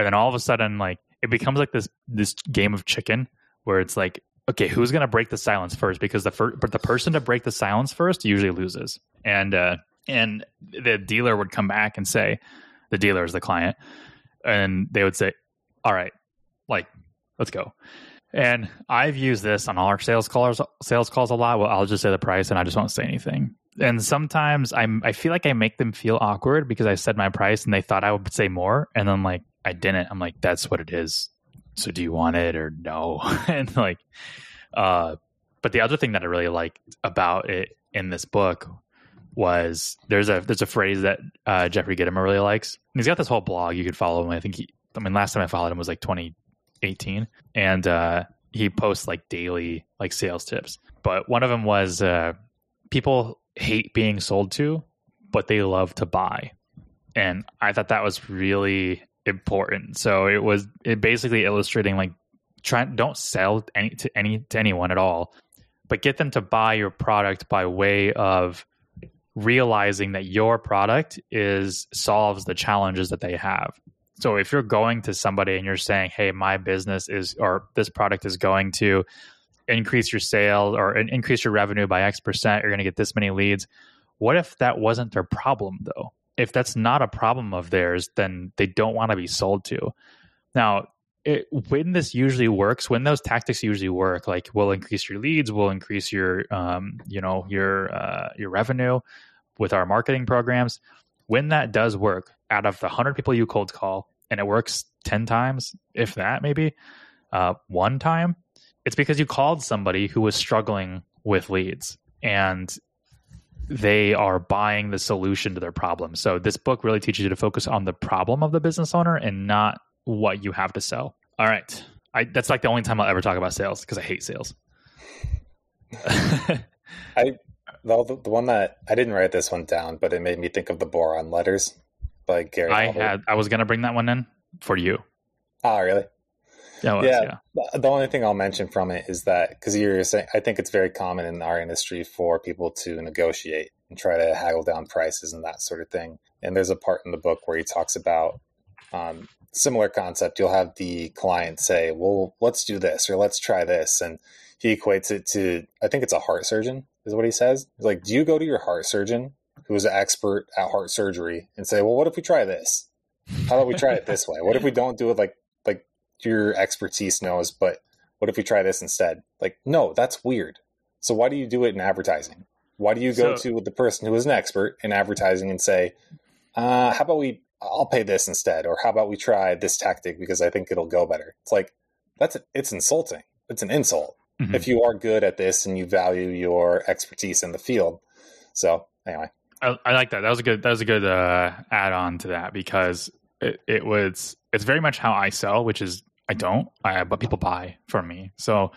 and then all of a sudden like it becomes like this this game of chicken where it's like okay, who's going to break the silence first? Because the first, but the person to break the silence first usually loses. And uh, and the dealer would come back and say, the dealer is the client, and they would say, all right, like let's go. And I've used this on all our sales calls sales calls a lot. Well, I'll just say the price and I just won't say anything. And sometimes I'm I feel like I make them feel awkward because I said my price and they thought I would say more and then like I didn't. I'm like, that's what it is so do you want it or no? and like, uh, but the other thing that I really liked about it in this book was there's a there's a phrase that uh, Jeffrey Gitomer really likes. He's got this whole blog you could follow him. I think he, I mean, last time I followed him was like 2018, and uh, he posts like daily like sales tips. But one of them was uh, people hate being sold to, but they love to buy, and I thought that was really important. So it was it basically illustrating like try don't sell any to any to anyone at all, but get them to buy your product by way of realizing that your product is solves the challenges that they have. So if you're going to somebody and you're saying, "Hey, my business is or this product is going to increase your sales or increase your revenue by X percent, you're going to get this many leads." What if that wasn't their problem though? If that's not a problem of theirs, then they don't want to be sold to. Now, it, when this usually works, when those tactics usually work, like we'll increase your leads, we'll increase your, um, you know, your uh, your revenue with our marketing programs. When that does work, out of the hundred people you cold call, and it works ten times, if that, maybe uh, one time, it's because you called somebody who was struggling with leads, and they are buying the solution to their problem. So this book really teaches you to focus on the problem of the business owner and not what you have to sell. All right. I, that's like the only time I'll ever talk about sales because I hate sales.
I the, the one that I didn't write this one down, but it made me think of the boron letters by Gary.
I had I was gonna bring that one in for you.
Oh, really?
Yeah, was,
yeah. yeah. The only thing I'll mention from it is that because you're saying, I think it's very common in our industry for people to negotiate and try to haggle down prices and that sort of thing. And there's a part in the book where he talks about um, similar concept. You'll have the client say, "Well, let's do this," or "Let's try this," and he equates it to, I think it's a heart surgeon, is what he says. He's like, "Do you go to your heart surgeon, who is an expert at heart surgery, and say, "Well, what if we try this? How about we try it this way? What if we don't do it like your expertise knows, but what if we try this instead?" Like, no, that's weird. So why do you do it in advertising? Why do you go so, to the person who is an expert in advertising and say, uh, "How about we I'll pay this instead, or how about we try this tactic because I think it'll go better. It's like that's it's insulting. It's an insult mm-hmm. if you are good at this and you value your expertise in the field. So anyway,
I, I like that. That was a good. That was a good uh, add on to that because it, it was. It's very much how I sell, which is I don't, I, but people buy from me. So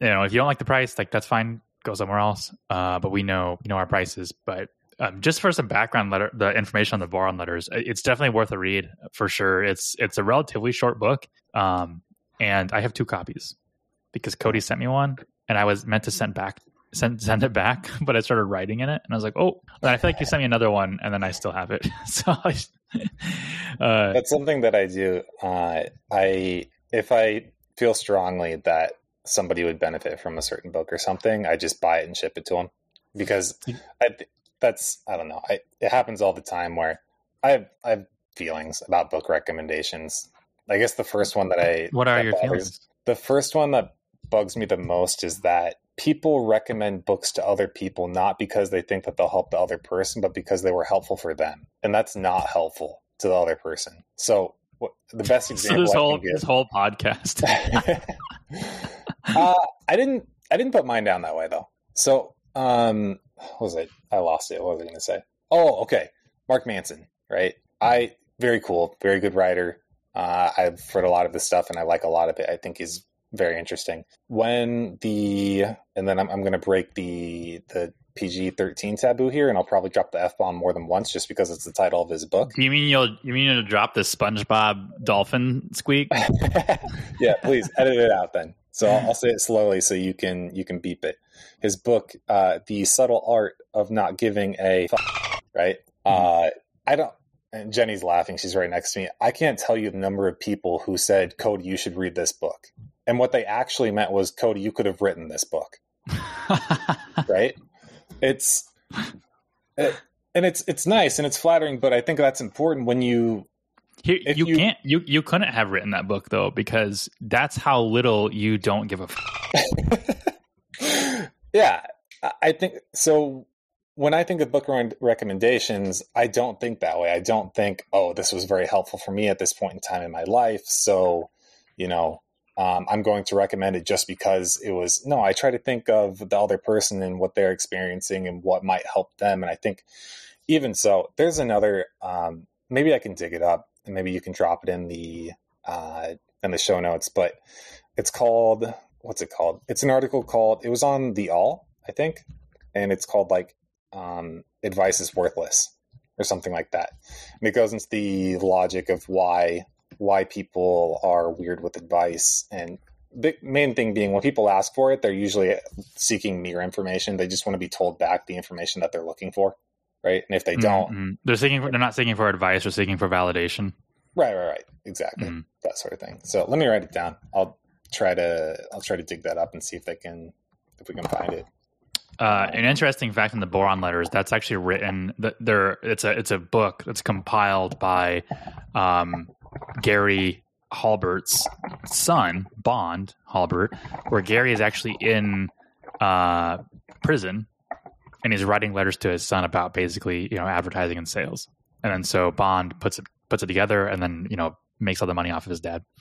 you know, if you don't like the price, like that's fine. Go somewhere else. Uh, but we know know our prices. But um, just for some background letter, the information on the Boron letters, it's definitely worth a read for sure. It's it's a relatively short book, um, and I have two copies because Cody sent me one, and I was meant to send back send send it back, but I started writing in it, and I was like, oh, and I feel like you sent me another one, and then I still have it. so I,
uh, that's something that I do. Uh, I if I feel strongly that somebody would benefit from a certain book or something, I just buy it and ship it to them because I that's I don't know. I, it happens all the time where I have I have feelings about book recommendations. I guess the first one that I
what are your bothers, feelings?
The first one that bugs me the most is that people recommend books to other people not because they think that they'll help the other person, but because they were helpful for them, and that's not helpful to the other person. So what, the best example.
So this whole this whole podcast.
uh, I didn't I didn't put mine down that way though. So um, was it? I lost it. What was I going to say? Oh, okay. Mark Manson, right? I very cool, very good writer. Uh, I've read a lot of this stuff and I like a lot of it. I think he's very interesting. When the and then I'm, I'm going to break the the PG thirteen taboo here, and I'll probably drop the f bomb more than once just because it's the title of his book.
Do you mean you'll you mean you'll drop the SpongeBob dolphin squeak?
yeah, please edit it out then. So I'll, I'll, say it slowly so you can you can beep it. His book, uh, "The Subtle Art of Not Giving a F-, right? Mm-hmm. Uh, I don't. And Jenny's laughing. She's right next to me. I can't tell you the number of people who said, "Cody, you should read this book," and what they actually meant was, "Cody, you could have written this book." right? It's. It, and it's it's nice and it's flattering, but I think that's important when you
you, you, you, can't you you couldn't have written that book though because that's how little you don't give a.
F- yeah, I think so. When I think of book recommendations, I don't think that way. I don't think, oh, this was very helpful for me at this point in time in my life. So, you know, um, I'm going to recommend it just because it was. No, I try to think of the other person and what they're experiencing and what might help them. And I think, even so, there's another. Um, maybe I can dig it up and maybe you can drop it in the uh, in the show notes. But it's called what's it called? It's an article called. It was on the All, I think, and it's called like um, "Advice is Worthless" or something like that. And it goes into the logic of why why people are weird with advice and the main thing being when people ask for it they're usually seeking mere information. They just want to be told back the information that they're looking for right? And if they don't
mm-hmm. they're seeking for, they're not seeking for advice or seeking for validation.
Right right right. Exactly. Mm-hmm. that sort of thing. So let me write it down. I'll try to i'll try to dig that up and see if they can if we can find it.
Uh, an interesting fact in the boron letters that's actually written that there it's a it's a book that's compiled by um, Gary Halbert's son Bond Halbert, where Gary is actually in uh, prison and he's writing letters to his son about basically you know advertising and sales, and then so Bond puts it puts it together and then you know makes all the money off of his dad.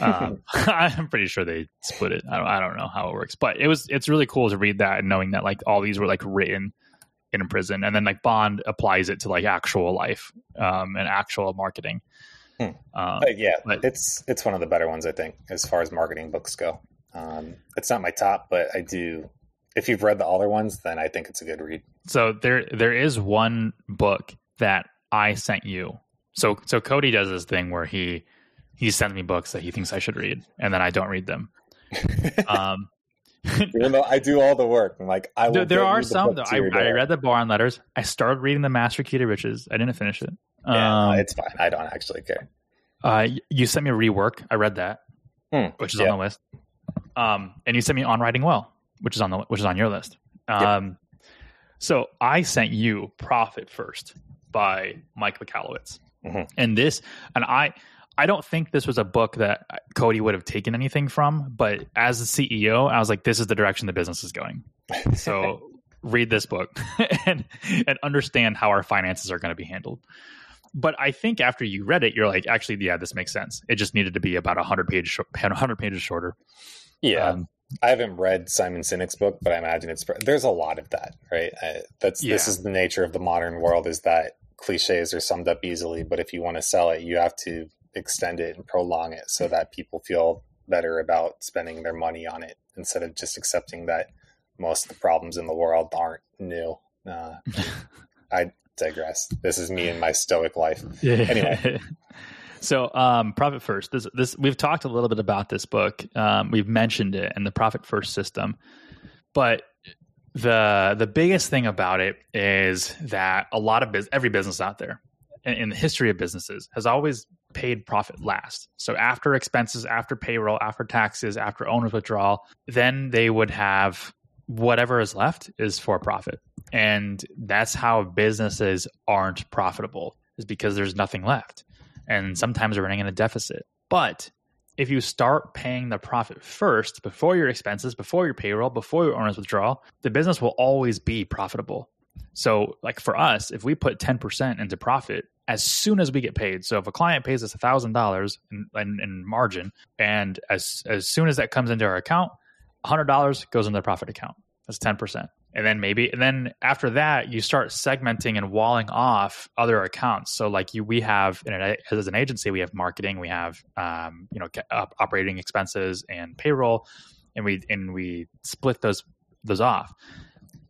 Um, I'm pretty sure they split it. I don't, I don't know how it works, but it was it's really cool to read that and knowing that like all these were like written in prison, and then like Bond applies it to like actual life um, and actual marketing.
Hmm. Um, yeah, but, it's it's one of the better ones I think as far as marketing books go. Um, it's not my top, but I do. If you've read the other ones, then I think it's a good read.
So there there is one book that I sent you. So so Cody does this thing where he he sends me books that he thinks I should read, and then I don't read them. um,
Even though I do all the work, I'm like, I
there, there are some. Though. I, I, read the Boron letters. I started reading the Master Key to Riches. I didn't finish it.
Yeah, um, it's fine. I don't actually care.
Uh, you sent me a rework. I read that, hmm, which is yeah. on the list. Um, and you sent me on writing well, which is on the which is on your list. Um, yep. so I sent you Profit First by Mike Michalowicz, mm-hmm. and this, and I I don't think this was a book that Cody would have taken anything from, but as a CEO, I was like, this is the direction the business is going. So read this book and and understand how our finances are going to be handled. But I think after you read it, you're like, actually, yeah, this makes sense. It just needed to be about 100 page pages, 100 pages shorter.
Yeah. Um, I haven't read Simon Sinek's book, but I imagine it's there's a lot of that, right? I, that's yeah. this is the nature of the modern world is that cliches are summed up easily, but if you want to sell it, you have to extend it and prolong it so that people feel better about spending their money on it instead of just accepting that most of the problems in the world aren't new. Uh, I digress. This is me and my stoic life. Yeah. Anyway.
So, um, profit first. This, this we've talked a little bit about this book. Um, we've mentioned it and the profit first system, but the the biggest thing about it is that a lot of business, every business out there, in, in the history of businesses, has always paid profit last. So after expenses, after payroll, after taxes, after owner's withdrawal, then they would have whatever is left is for profit. And that's how businesses aren't profitable is because there's nothing left. And sometimes they're running in a deficit. But if you start paying the profit first before your expenses, before your payroll, before your owner's withdrawal, the business will always be profitable. So, like for us, if we put 10% into profit, as soon as we get paid. So if a client pays us thousand dollars in margin, and as as soon as that comes into our account, hundred dollars goes in their profit account. That's ten percent. And then maybe, and then after that, you start segmenting and walling off other accounts. So, like you, we have an, as an agency, we have marketing, we have um, you know operating expenses and payroll, and we and we split those those off.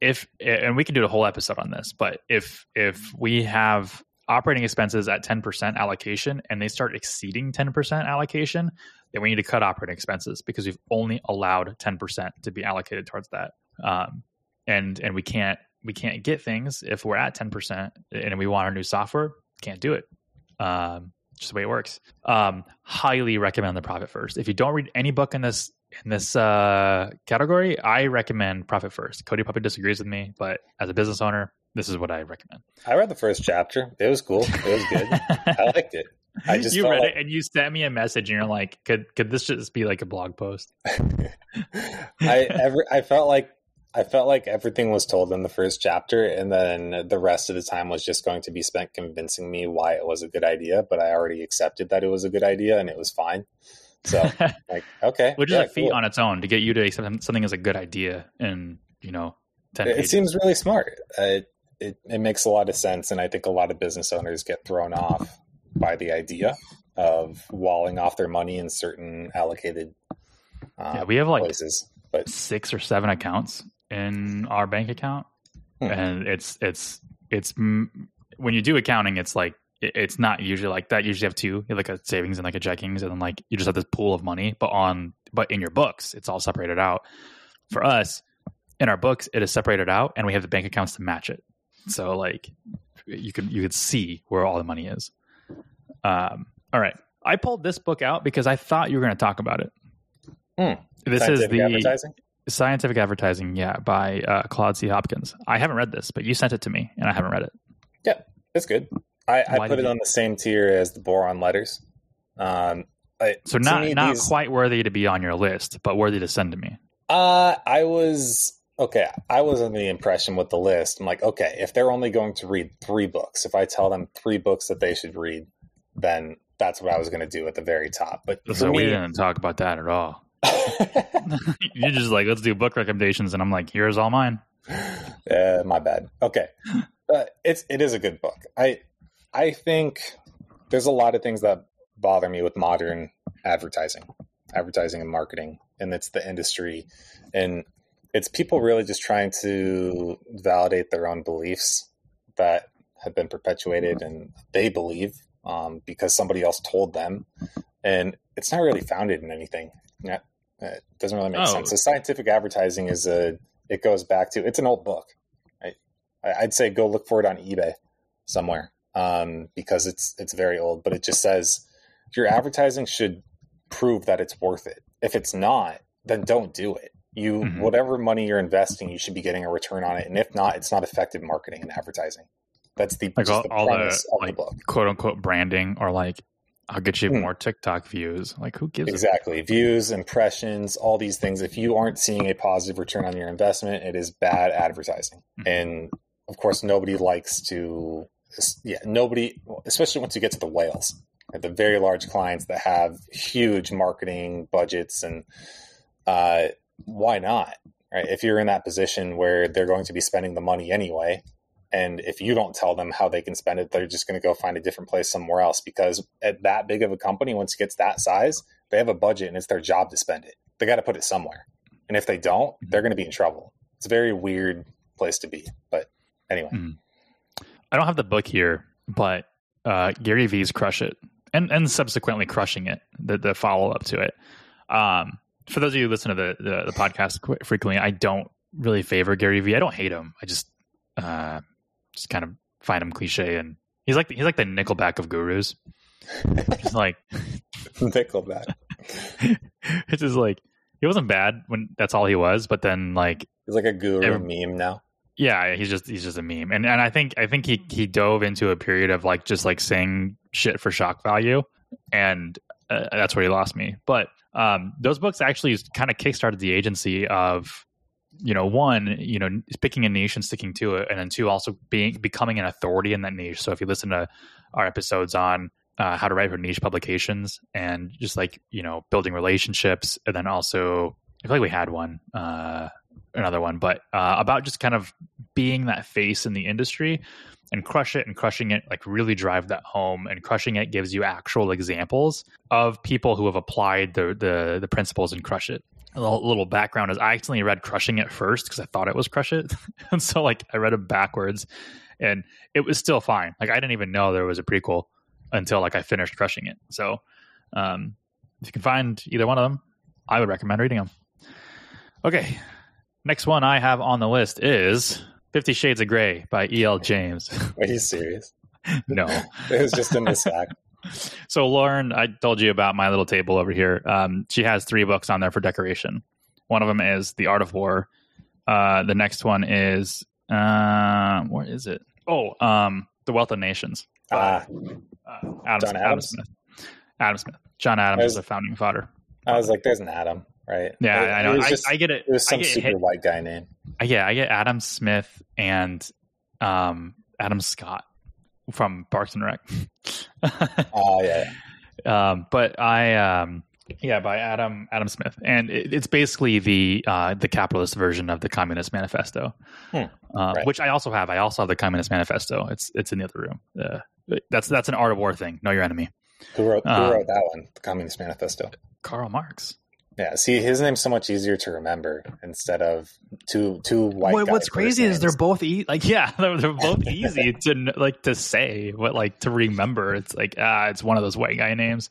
If and we can do a whole episode on this, but if if we have operating expenses at 10% allocation and they start exceeding 10% allocation, then we need to cut operating expenses because we've only allowed 10% to be allocated towards that. Um, and and we can't we can't get things if we're at 10% and we want our new software, can't do it. Um, just the way it works. Um, highly recommend the profit first. If you don't read any book in this in this uh, category, I recommend profit first. Cody probably disagrees with me, but as a business owner, this is what I recommend.
I read the first chapter. It was cool. It was good. I liked it. I just
you read like... it and you sent me a message and you're like, could could this just be like a blog post?
I ever I felt like I felt like everything was told in the first chapter, and then the rest of the time was just going to be spent convincing me why it was a good idea. But I already accepted that it was a good idea, and it was fine. So, like, okay,
which yeah, is a feat cool. on its own to get you to accept something as a good idea, and you know.
It, it seems really smart. Uh, it, it makes a lot of sense. And I think a lot of business owners get thrown off by the idea of walling off their money in certain allocated
um, yeah, we have like places, but six or seven accounts in our bank account, hmm. and it's it's it's when you do accounting, it's like it's not usually like that. You usually have two, you have like a savings and like a checkings, and then like you just have this pool of money. But on but in your books, it's all separated out. For us, in our books, it is separated out, and we have the bank accounts to match it. So like you could you could see where all the money is. Um, all right, I pulled this book out because I thought you were going to talk about it.
Hmm.
This
Scientific
is the
advertising.
Scientific Advertising, yeah, by uh, Claude C. Hopkins. I haven't read this, but you sent it to me, and I haven't read it.
Yeah, it's good. I, I put it
you-
on the same tier as the boron letters. Um, I,
So not
me,
not
these-
quite worthy to be on your list, but worthy to send to me.
Uh, I was okay. I was under the impression with the list. I'm like, okay, if they're only going to read three books, if I tell them three books that they should read, then that's what I was going to do at the very top. But
So we didn't talk about that at all. You're just like, let's do book recommendations, and I'm like, here's all mine.
uh, my bad. Okay, uh, it's it is a good book. I I think there's a lot of things that bother me with modern advertising, advertising and marketing, and it's the industry, and it's people really just trying to validate their own beliefs that have been perpetuated and they believe um, because somebody else told them, and it's not really founded in anything. Yeah, it doesn't really make
Oh.
sense. So scientific advertising is a it goes back to it's an old book. I, I'd say go look for it on eBay somewhere um, because it's it's very old. But it just says your advertising should prove that it's worth it. If it's not, then don't do it. You
Mhm.
whatever money you're investing, you should be getting a return on it. And if not, it's not effective marketing and advertising. That's the,
Like all,
the
all the like
the book.
quote unquote branding, or like, I'll get you
Hmm.
more TikTok views. Like, who gives
Exactly. Views, impressions, all these things. If you aren't seeing a positive return on your investment, it is bad advertising.
Mhm.
And of course, nobody likes to, yeah, nobody, especially once you get to the whales, the very large clients that have huge marketing budgets. And uh, why not? Right? If you're in that position where they're going to be spending the money anyway, and if you don't tell them how they can spend it, they're just going to go find a different place somewhere else. Because at that big of a company, once it gets that size, they have a budget and it's their job to spend it. They got to put it somewhere. And if they don't, they're going to be in trouble. It's a very weird place to be. But anyway,
I don't have the book here, but uh, Gary V's Crush It, and and subsequently Crushing It, the the follow up to it. Um, for those of you who listen to the, the the podcast qu- frequently, I don't really favor Gary V. I don't hate him. I just uh, just kind of find him cliche, and he's like he's like the Nickelback of gurus. Just like
Nickelback.
it's just like he wasn't bad when that's all he was, but then like
He's like a guru
Every-
meme now.
Yeah, he's just he's just a meme, and and I think I think he he dove into a period of like just like saying shit for shock value, and uh, that's where he lost me. But um, those books actually kind of kickstarted the agency of you know one you know picking a niche and sticking to it, and then two also being becoming an authority in that niche. So if you listen to our episodes on uh, how to write for niche publications and just like you know building relationships, and then also I feel like we had one. Uh, another one, but uh, about just kind of being that face in the industry and crush it and crushing it, like really drive that home. And crushing it gives you actual examples of people who have applied the the, the principles and crush it. A little, background is I accidentally read Crushing It first because I thought it was Crush It, and so like I read it backwards, and it was still fine. Like I didn't even know there was a prequel until like I finished Crushing It. So um, if you can find either one of them, I would recommend reading them. Okay, Next one I have on the list is Fifty Shades of Grey by E.L. James.
Are you serious?
no.
It was just in the sack.
So, Lauren, I told you about my little table over here. Um, she has three books on there for decoration. One of them is The Art of War. Uh, the next one is, uh, where is it? Oh, um, The Wealth of Nations.
Ah,
Uh, Adam,
John
Adam
Adams?
Smith. Adam Smith. John Adams
There's-
is a founding father.
I was like, there's an Adam, right?
Yeah,
It-
I know.
was
I,
just-
I get it.
it was some super
hit-
white guy name.
Uh, yeah, I get Adam Smith and um, Adam Scott from Parks and Rec.
Oh yeah,
um, but I, um, yeah, by Adam Adam Smith, and it, it's basically the uh, the capitalist version of the Communist Manifesto,
Hmm.
uh,
Right.
which I also have. I also have the Communist Manifesto. It's it's in the other room. Uh, that's that's an art of war thing. Know your enemy.
who wrote who
Uh,
wrote that one? The Communist Manifesto.
Karl Marx.
Yeah, see, his name's so much easier to remember instead of two two white.
What, what's crazy is they're both e- like yeah they're, they're both easy to like to say but like to remember it's like ah it's one of those white guy names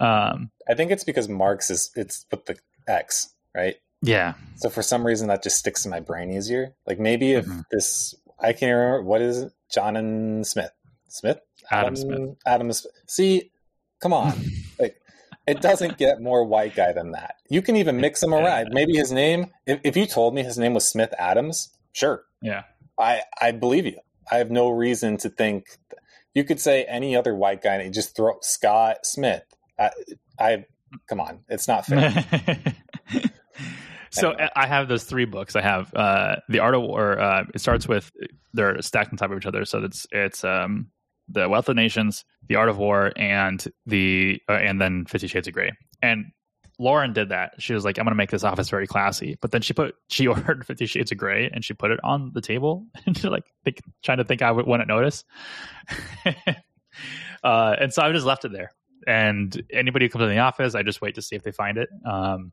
um
I think it's because Marx is it's with the X, right?
yeah
So for some reason that just sticks in my brain easier. Like maybe if
Mhm.
this, I can remember what is it? John and Smith, Smith,
Adam Smith.
Adam Smith. See, come on, it doesn't get more white guy than that. You can even mix him around. Maybe his name. If, if you told me his name was Smith Adams, sure,
yeah
I I believe you. I have no reason to think you could say any other white guy and just throw Scott Smith. I, I come on, it's not fair.
so
Anyway.
I have those three books. I have uh, the Art of War. Uh, it starts with they're stacked on top of each other, so it's it's um, the Wealth of Nations, the Art of War, and the uh, and then Fifty Shades of Grey. And Lauren did that. She was like, "I'm going to make this office very classy," but then she put she ordered Fifty Shades of Grey and she put it on the table and she like think, trying to think I would- wouldn't notice. uh, and so I just left it there. And anybody who comes in the office, I just wait to see if they find it. Um,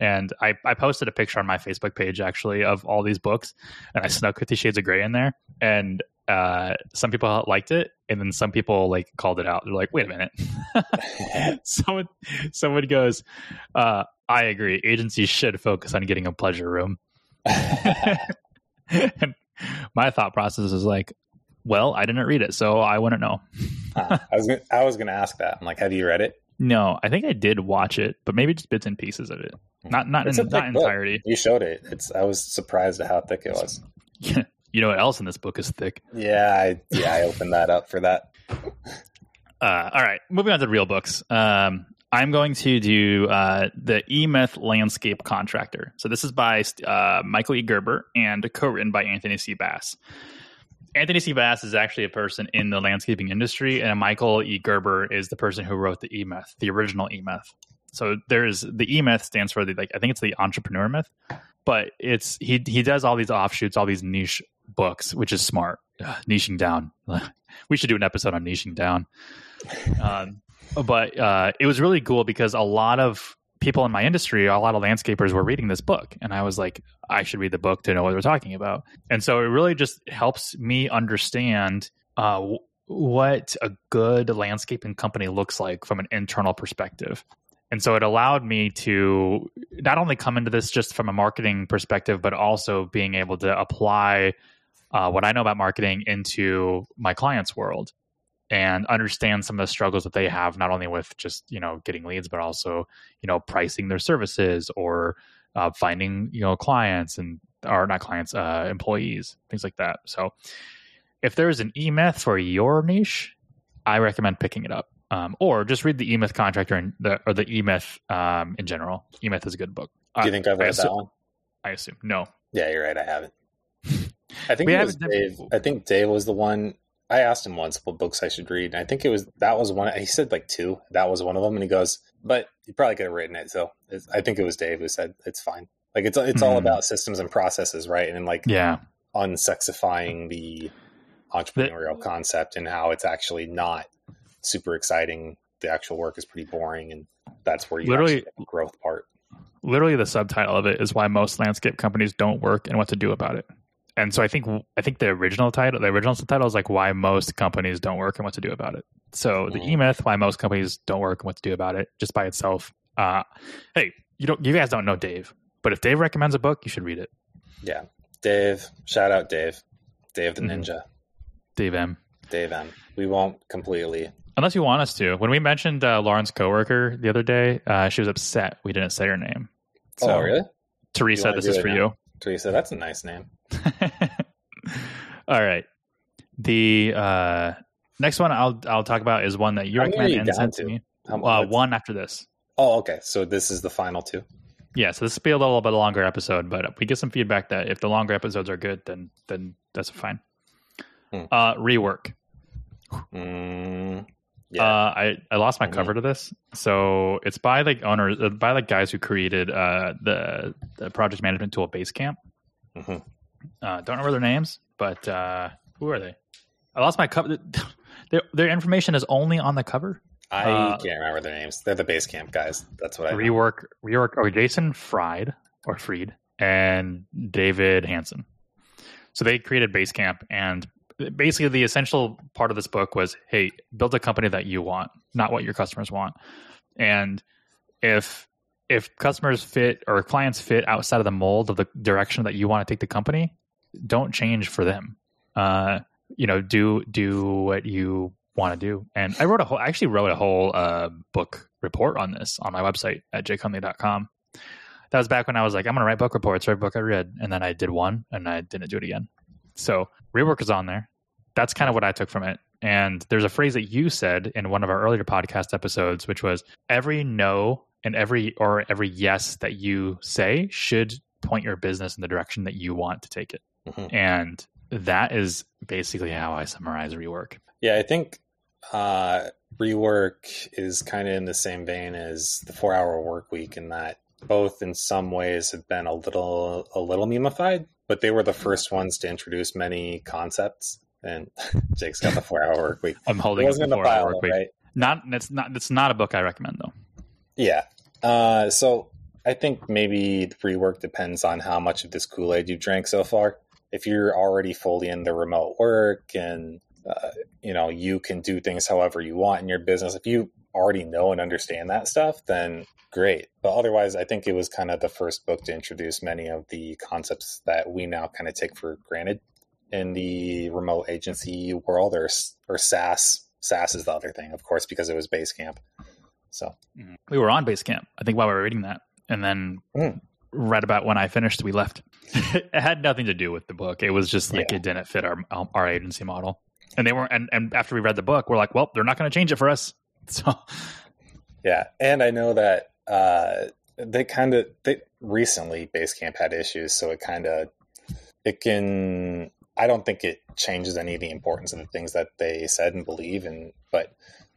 and I, I posted a picture on my Facebook page actually of all these books, and I snuck Fifty Shades of Grey in there. And uh, some people liked it, and then some people like called it out. They're like, "Wait a minute." someone someone goes, uh, "I agree. Agencies should focus on getting a pleasure room." and my thought process is like, "Well, I didn't read it, so I wouldn't know."
Huh. I was gonna, I was going to ask that. I'm like, have you read it?
No, I think I did watch it, but maybe just bits and pieces of it, not not
It's
in, not
book.
entirety.
You showed it. It's. I was surprised at how thick it was.
you know what else in this book is thick?
Yeah, I, yeah, I opened that up for that.
Uh, all right, moving on to real books. Um, I'm going to do uh, the E Myth Landscape Contractor. So this is by uh, Michael E. Gerber and co-written by Anthony C. Bass. Anthony C. Bass is actually a person in the landscaping industry, and Michael E. Gerber is the person who wrote the E Myth, the original E Myth. So there's the E Myth stands for the like I think it's the entrepreneur myth, but it's he he does all these offshoots, all these niche books, which is smart. Niching down. we should do an episode on niching down. Um, but uh, it was really cool because a lot of people in my industry, a lot of landscapers were reading this book, and I was like, I should read the book to know what they're talking about. And so it really just helps me understand uh, what a good landscaping company looks like from an internal perspective. And so it allowed me to not only come into this just from a marketing perspective, but also being able to apply uh, what I know about marketing into my clients' world and understand some of the struggles that they have, not only with just you know getting leads, but also you know pricing their services or uh, finding you know clients and or not clients, uh, employees, things like that. So if there's an E Myth for your niche, I recommend picking it up. Um, or just read the E Myth Contractor and the or the E Myth um, in general. E Myth is a good book.
Do you think I've read
assume-
that one?
I assume no.
Yeah, you're right. I haven't. I think Dave. I think Dave was the one. I asked him once what books I should read, and I think it was that was one. He said like two. That was one of them, and he goes, "But you probably could have written it." So it's, I think it was Dave who said it's fine. Like it's it's all
Hmm.
about systems and processes, right? And like
Yeah,
unsexifying the entrepreneurial concept and how it's actually not super exciting. The actual work is pretty boring, and that's where you
Literally-
get the growth part.
literally the subtitle of it is why most landscape companies don't work and what to do about it. And so I think I think the original title, the original subtitle is like why most companies don't work and what to do about it. So the
Mhm.
E Myth, why most companies don't work and what to do about it, just by itself. Uh, hey, you don't, you guys don't know Dave, but if Dave recommends a book, you should read it.
Yeah, Dave. Shout out Dave. Dave the
Mhm.
Ninja.
Dave M.
Dave M. We won't completely.
Unless you want us to. When we mentioned uh, Lauren's coworker the other day, uh, she was upset we didn't say her name. So
oh, really?
Teresa, this is for
now?
you.
Teresa, that's a nice name.
All right. The uh, next one I'll I'll talk about is one that you
many
recommend and sent
to?
me. Uh, one after this.
Oh, okay. So this is the final two.
Yeah, so this will be a little bit longer episode, but we get some feedback that if the longer episodes are good, then then that's fine.
Hmm.
Uh, rework.
Mm, yeah.
Uh, I I lost my cover to this, so it's by like owners, uh, by like guys who created uh, the the project management tool Basecamp.
Mhm.
Uh, don't remember their names, but uh, who are they? I lost my cover. Their, their information is only on the cover.
I
Uh,
can't remember their names. They're the Basecamp guys. That's what I know.
rework rework or Jason Fried or Freed and David Hansson. So they created Basecamp and basically the essential part of this book was hey, build a company that you want, not what your customers want. And if if customers fit or clients fit outside of the mold of the direction that you want to take the company, don't change for them. Uh, you know, do do what you want to do. And I wrote a whole, I actually wrote a whole uh, book report on this on my website at jconley.com. That was back when I was like, I'm going to write book reports every book I read. And then I did one and I didn't do it again. So rework is on there. That's kind of what I took from it. And there's a phrase that you said in one of our earlier podcast episodes, which was every no and every or every yes that you say should point your business in the direction that you want to take it.
Mhm.
And that is basically how I summarize rework.
Yeah, I think uh, rework is kind of in the same vein as the four hour work week in that both in some ways have been a little a little memeified, but they were the first ones to introduce many concepts. And Jake's got the four hour work week.
I'm
It
holding
wasn't
up
in
the four hour work week.
right?
Not it's not it's not a book I recommend though.
Yeah. Uh, so I think maybe the rework depends on how much of this Kool Aid you've drank so far. If you're already fully in the remote work and uh, you know you can do things however you want in your business, if you already know and understand that stuff, then great. But otherwise, I think it was kind of the first book to introduce many of the concepts that we now kind of take for granted in the remote agency world, or or SaaS. SaaS is the other thing, of course, because it was Basecamp. So
We were on Basecamp, I think, while we were reading that, and then
Mm.
right about when I finished, we left. it had nothing to do with the book. It was just like
Yeah.
it didn't fit our our agency model, and they weren't. And, and after we read the book, we're like, well, they're not going to change it for us. So
Yeah, and I know that uh, they kind of they recently Basecamp had issues, so it kind of it can. I don't think it changes any of the importance of the things that they said and believe, and but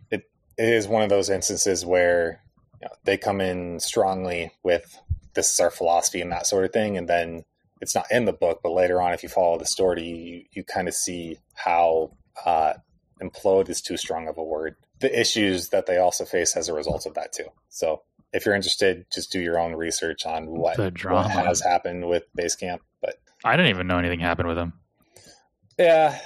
it it is one of those instances where you know, they come in strongly with this is our philosophy and that sort of thing, and then it's not in the book, but later on, if you follow the story, you you kind of see how uh, implode is too strong of a word. The issues that they also face as a result of that too. So if you're interested, just do your own research on what, what has happened with Basecamp. But
I didn't even know anything happened with them.
yeah,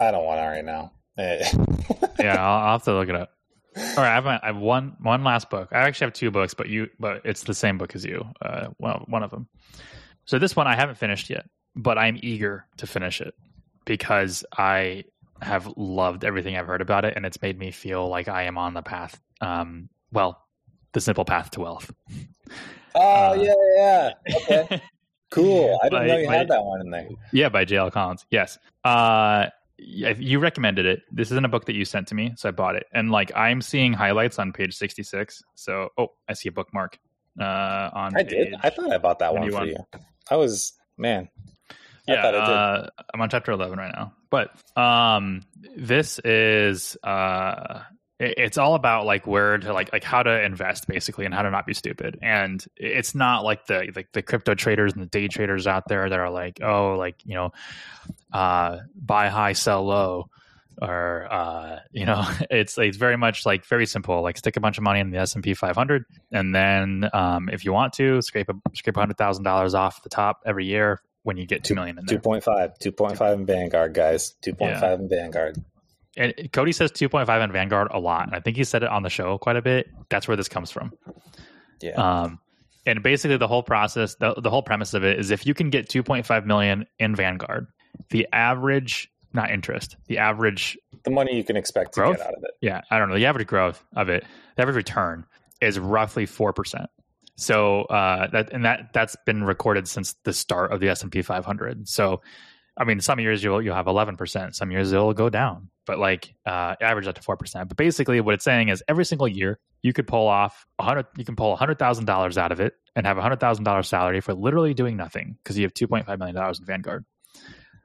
I don't want to right now.
Yeah, I'll, I'll have to look it up. All right, I have, I have one one last book. I actually have two books, but you but it's the same book as you. Uh, well, one of them. So this one I haven't finished yet, but I'm eager to finish it because I have loved everything I've heard about it, and it's made me feel like I am on the path. Um, well, the simple path to wealth.
oh
Uh,
yeah, yeah. Okay, cool. I didn't
My-
know you
my-
had that one in there.
Yeah, by J.L. Collins. Yes. Uh, you recommended it. This isn't a book that you sent to me, so I bought it. And like I'm seeing highlights on page 66. So, oh, I see a bookmark. Uh, on
I did. I thought I bought that one for you. I was man. I
yeah, uh, I'm on chapter 11 right now. But um, this is uh, it's all about like where to like like how to invest basically and how to not be stupid. And it's not like the like the crypto traders and the day traders out there that are like oh like you know uh, buy high sell low or uh, you know it's it's very much like very simple like stick a bunch of money in the S&P 500 and then um, if you want to scrape a scrape $100,000 off the top every year when you get 2 million in there.
2.5 2.5 in vanguard guys 2.5 in vanguard
And Cody says 2.5 in Vanguard a lot. And I think he said it on the show quite a bit. That's where this comes from.
yeah
Um, and basically, the whole process, the, the whole premise of it is if you can get 2.5 million in Vanguard, the average, not interest, the average,
the money you can expect to
Growth?
get out of it
yeah, I don't know, the average growth of it, the average return is roughly 4%. So uh, that and that that's been recorded since the start of the S and P 500. So, I mean, some years you'll you'll have 11 percent, some years it'll go down, but like uh, average out to four percent. But basically, what it's saying is every single year you could pull off hundred, you can pull hundred thousand dollars out of it and have a hundred thousand dollars salary for literally doing nothing because you have 2.5 million dollars in Vanguard.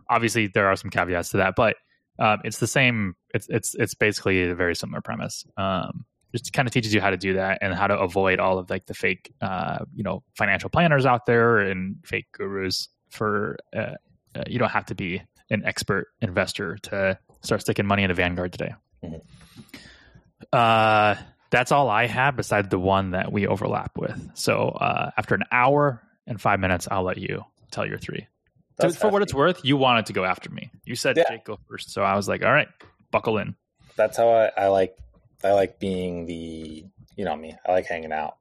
Obviously, there are some caveats to that, but um, it's the same. It's it's it's basically a very similar premise. Um, just kind of teaches you how to do that and how to avoid all of like the fake, uh, you know, financial planners out there and fake gurus. For uh, uh, you don't have to be an expert investor to start sticking money into Vanguard today.
Mhm.
Uh, that's all I have besides the one that we overlap with. So uh, after an hour and five minutes, I'll let you tell your three. So for what it's worth, you wanted to go after me. You said
Yeah.
Jake go first, so I was like, all right, buckle in.
That's how I, I like. I like being the you know me. I like hanging out,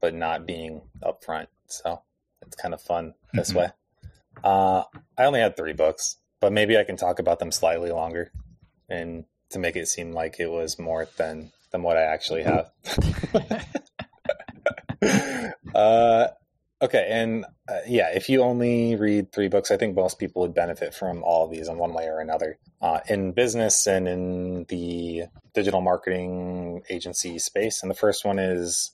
but not being up front. So it's kind of fun this
Mhm.
way. Uh, I only had three books, but maybe I can talk about them slightly longer, and to make it seem like it was more than than what I actually have. uh, okay, and uh, yeah, if you only read three books, I think most people would benefit from all of these in one way or another. Uh, in business and in the digital marketing agency space, and the first one is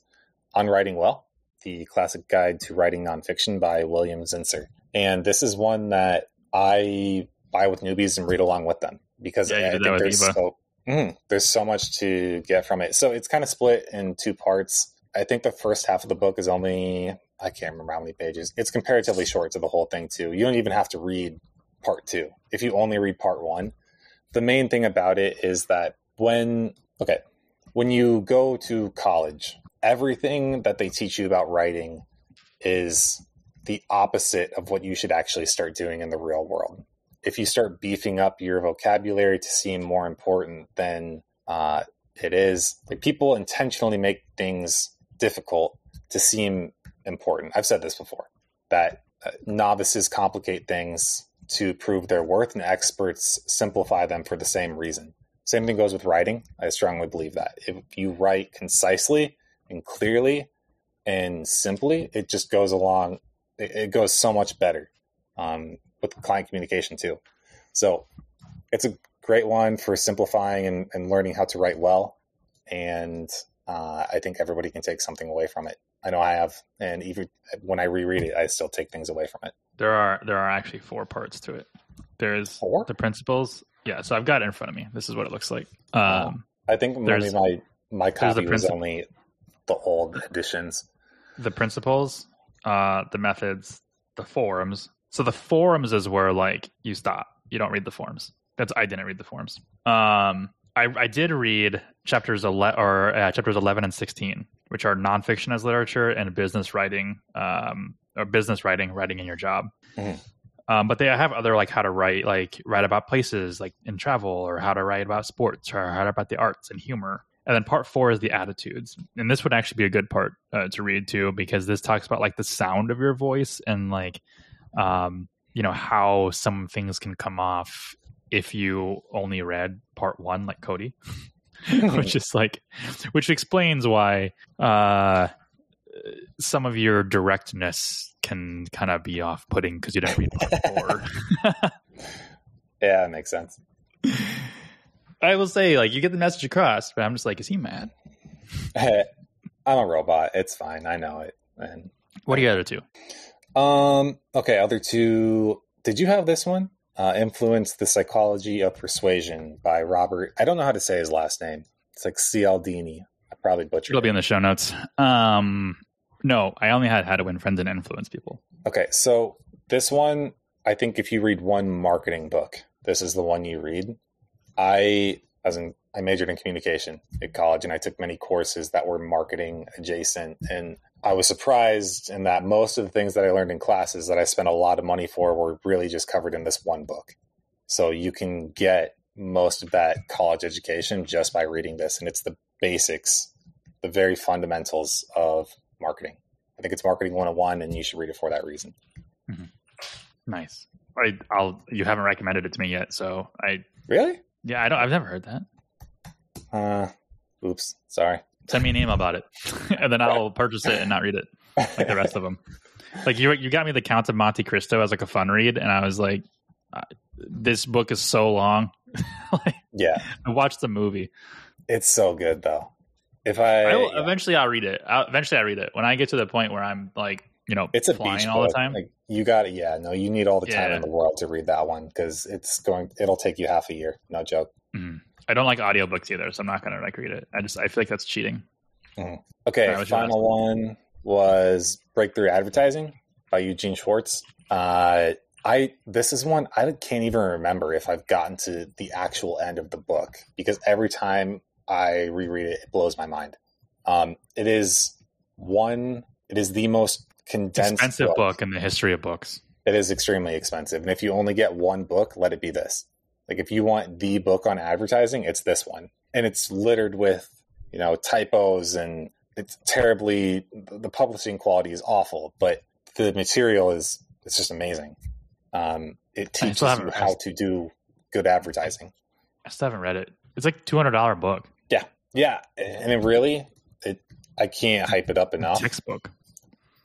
On Writing Well, the classic guide to writing nonfiction by William Zinsser. And this is one that I buy with newbies and read along with them because
Yeah,
I think there's
Eva.
so Mm, there's so much to get from it. So it's kind of split in two parts. I think the first half of the book is only I can't remember how many pages. It's comparatively short to the whole thing too. You don't even have to read part 2 if you only read part 1. The main thing about it is that when okay, when you go to college, everything that they teach you about writing is the opposite of what you should actually start doing in the real world if you start beefing up your vocabulary to seem more important than uh, it is, like people intentionally make things difficult to seem important. I've said this before that uh, novices complicate things to prove their worth, and experts simplify them for the same reason. Same thing goes with writing. I strongly believe that if you write concisely and clearly and simply, it just goes along. It, it goes so much better. Um, with client communication too. So it's a great one for simplifying and, and learning how to write well. And uh, I think everybody can take something away from it. I know I have, and even when I reread it, I still take things away from it.
There are there are actually four parts to it. There's
Four?
the principles. Yeah, so I've got it in front of me. This is what it looks like. Um,
I think maybe my my
the
copy was only the old editions.
the principles, uh, the methods, the forums. So the forums is where like you stop. You don't read the forms. That's I didn't read the forms. Um, I, I did read chapters eleven or uh, chapters eleven and sixteen, which are nonfiction as literature and business writing, um, or business writing, writing in your job.
Mhm.
Um, but they have other like how to write, like write about places, like in travel, or how to write about sports, or how to write about the arts and humor. And then part four is the attitudes, and this would actually be a good part uh, to read too, because this talks about like the sound of your voice and like, um, you know, how some things can come off if you only read part one, like Cody, which is like, which explains why uh, some of your directness can kind of be off-putting because you didn't read part four.
Yeah, that makes sense.
I will say, like, you get the message across, but I'm just like, is he mad?
I'm a robot. It's fine. I know it. And
What are the other two?
Um. Okay. Other two. Did you have this one? Uh, Influence the Psychology of Persuasion by Robert. I don't know how to say his last name. It's like Cialdini. I probably butchered
It'll be in the show notes. Um, no, I only had how to win friends and influence people.
Okay. So this one, I think if you read one marketing book, this is the one you read. I, as in, I majored in communication at college, and I took many courses that were marketing adjacent. And I was surprised in that most of the things that I learned in classes that I spent a lot of money for were really just covered in this one book. So you can get most of that college education just by reading this, and it's the basics, the very fundamentals of marketing. I think it's marketing 101, and you should read it for that reason. Mm-hmm.
Nice. I, I'll. You haven't recommended it to me yet, so I.
Really?
Yeah, I don't. I've never heard that.
Uh, oops. Sorry.
Send me an email about it, and then I'll purchase it and not read it like the rest of them. Like you, you got me the Count of Monte Cristo as like a fun read, and I was like, this book is so long. like,
Yeah,
I watched the movie.
it's so good though. If I,
I will,
yeah.
eventually I'll read it. I'll, eventually I read it when I get to the point where I'm like, you know,
it's a beach
all
book.
the time.
Like you got it. Yeah, no, you need all the time in the world to read that one because it's going. It'll take you half a year. No joke.
Mhm. I don't like audiobooks either, so I'm not gonna like read it. I just I feel like that's cheating.
Okay,
Alright, what's your
final one was Breakthrough Advertising by Eugene Schwartz. Uh, I this is one I can't even remember if I've gotten to the actual end of the book because every time I reread it, it blows my mind. Um, it is one. It is the most condensed
Expensive
book.
book in the history of books.
It is extremely expensive, and if you only get one book, let it be this. Like if you want the book on advertising, it's this one, and it's littered with you know typos and it's terribly. The publishing quality is awful, but the material is it's just amazing. Um, it teaches you how to do good advertising.
I still haven't read it. It's like two hundred dollar book.
Yeah, yeah, and it really, it I can't hype it up enough.
Textbook.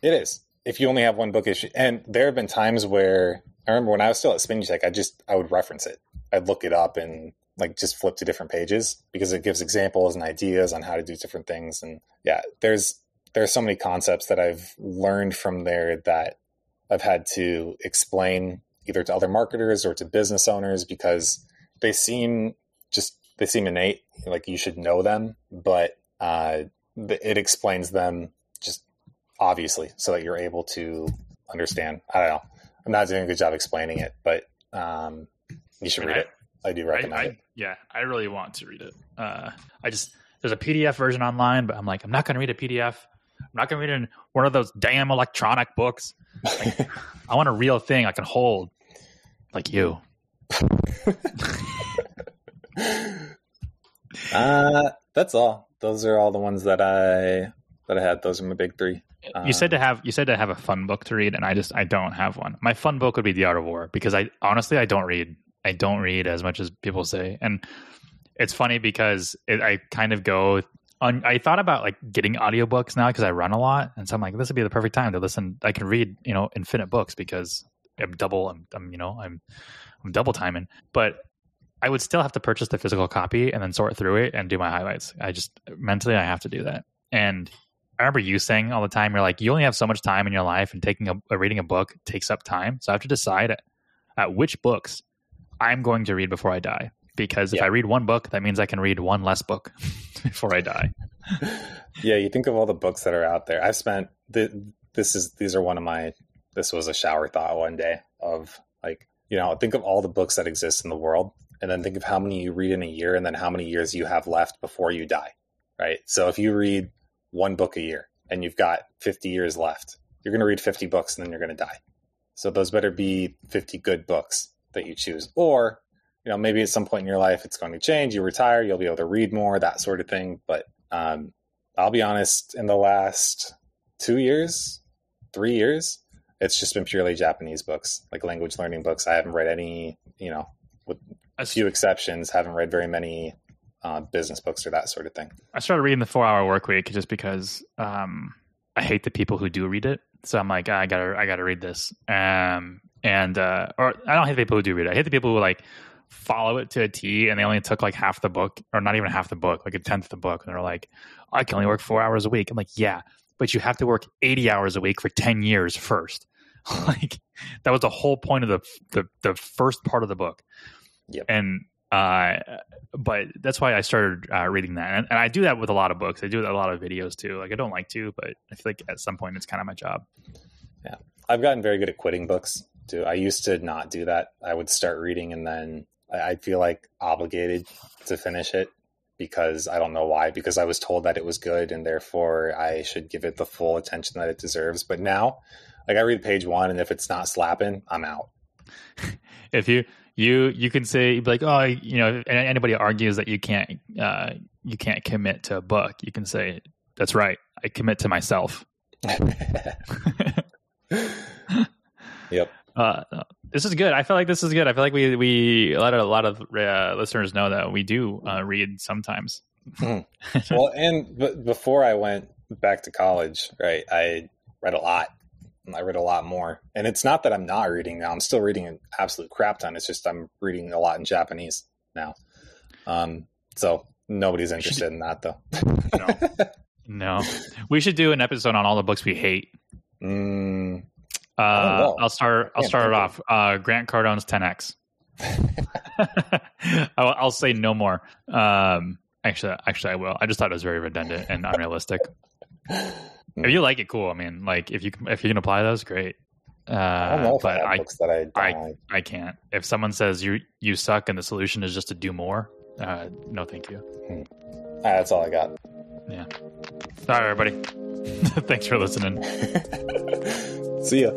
It is. If you only have one book issue, and there have been times where I remember when I was still at Spin Tech, I just I would reference it. I'd look it up and like just flip to different pages because it gives examples and ideas on how to do different things. And yeah, there's there's so many concepts that I've learned from there that I've had to explain either to other marketers or to business owners because they seem just they seem innate, like you should know them, but uh, it explains them obviously so that you're able to understand. I don't know. I'm not doing a good job explaining it, but um, you should read
I-
it. I do recommend
I,
it.
yeah, I really want to read it. Uh, I just there's a PDF version online, but I'm like, I'm not going to read a PDF. I'm not going to read in one of those damn electronic books. I want a real thing I can hold, like you.
uh, that's all. Those are all the ones that I that I had. Those are my big three.
you said to um, have you said to have a fun book to read, and I just I don't have one. My fun book would be The Art of War because I honestly I don't read I don't read as much as people say, and it's funny because it, I kind of go on. I thought about like getting audiobooks now because I run a lot, and so I'm like this would be the perfect time to listen. I can read you know infinite books because I'm double. I'm, I'm you know I'm I'm double timing, but I would still have to purchase the physical copy and then sort through it and do my highlights. I just mentally I have to do that. And I remember you saying all the time, you're like, you only have so much time in your life, and taking a, a reading a book takes up time. So I have to decide at, at which books I'm going to read before I die. Because if
Yeah.
I read one book, that means I can read one less book before I die.
yeah, you think of all the books that are out there. I've spent the, this is these are one of my this was a shower thought one day of like you know think of all the books that exist in the world and then think of how many you read in a year and then how many years you have left before you die right so if you read one book a year and you've got 50 years left. You're going to read 50 books and then you're going to die. So those better be 50 good books that you choose. Or you know maybe at some point in your life it's going to change you retire you'll be able to read more that sort of thing. But um, i'll be honest in the last two years three years it's just been purely japanese books like language learning books. I haven't read any you know with a few exceptions haven't read very many uh, business books or that sort of thing
I started reading the Four Hour Work Week just because um, I hate the people who do read it. So I'm like, "Ah, I gotta, I gotta read this. Um, and uh, or I don't hate the people who do read it. I hate the people who like follow it to a T and they only took like half the book or not even half the book, like a tenth of the book, and they're like, I can only work four hours a week. I'm like, yeah, but you have to work 80 hours a week for 10 years first. like that was the whole point of the the, the first part of the book.
Yep.
And uh, but that's why I started uh, reading that, and, and I do that with a lot of books. I do a lot of videos too. Like I don't like to, but I feel like at some point it's kind of my job.
Yeah, I've gotten very good at quitting books too. I used to not do that. I would start reading and then I, I feel like obligated to finish it because I don't know why. Because I was told that it was good and therefore I should give it the full attention that it deserves. But now, like I read page one and if it's not slapping, I'm out.
If you you you can say you'd be like, oh, you know, anybody argues that you can't uh, you can't commit to a book, you can say that's right. I commit to myself.
yep.
Uh, this is good. I feel like this is good. I feel like we we let a lot of uh, listeners know that we do uh, read sometimes.
well, and b- before I went back to college, right, I read a lot. I read a lot more. And it's not that I'm not reading now. I'm still reading an absolute crap ton. It's just I'm reading a lot in Japanese now. Um, so nobody's interested in that though.
No, no. We should do an episode on all the books we hate.
Mm,
Uh,
know.
I'll start. I'll start it off. Uh, Grant Cardone's 10x. I'll, I'll say no more. Um, actually, actually, I will. I just thought it was very redundant and unrealistic. If you like it, cool. I mean, like if you can- if you can apply those, great. Uh,
I don't know if
but I,
books that I
I-
like.
I can't. If someone says you you suck and the solution is just to do more, uh, no, thank you.
that's all I got.
Yeah. All right, everybody. Thanks for listening.
See ya.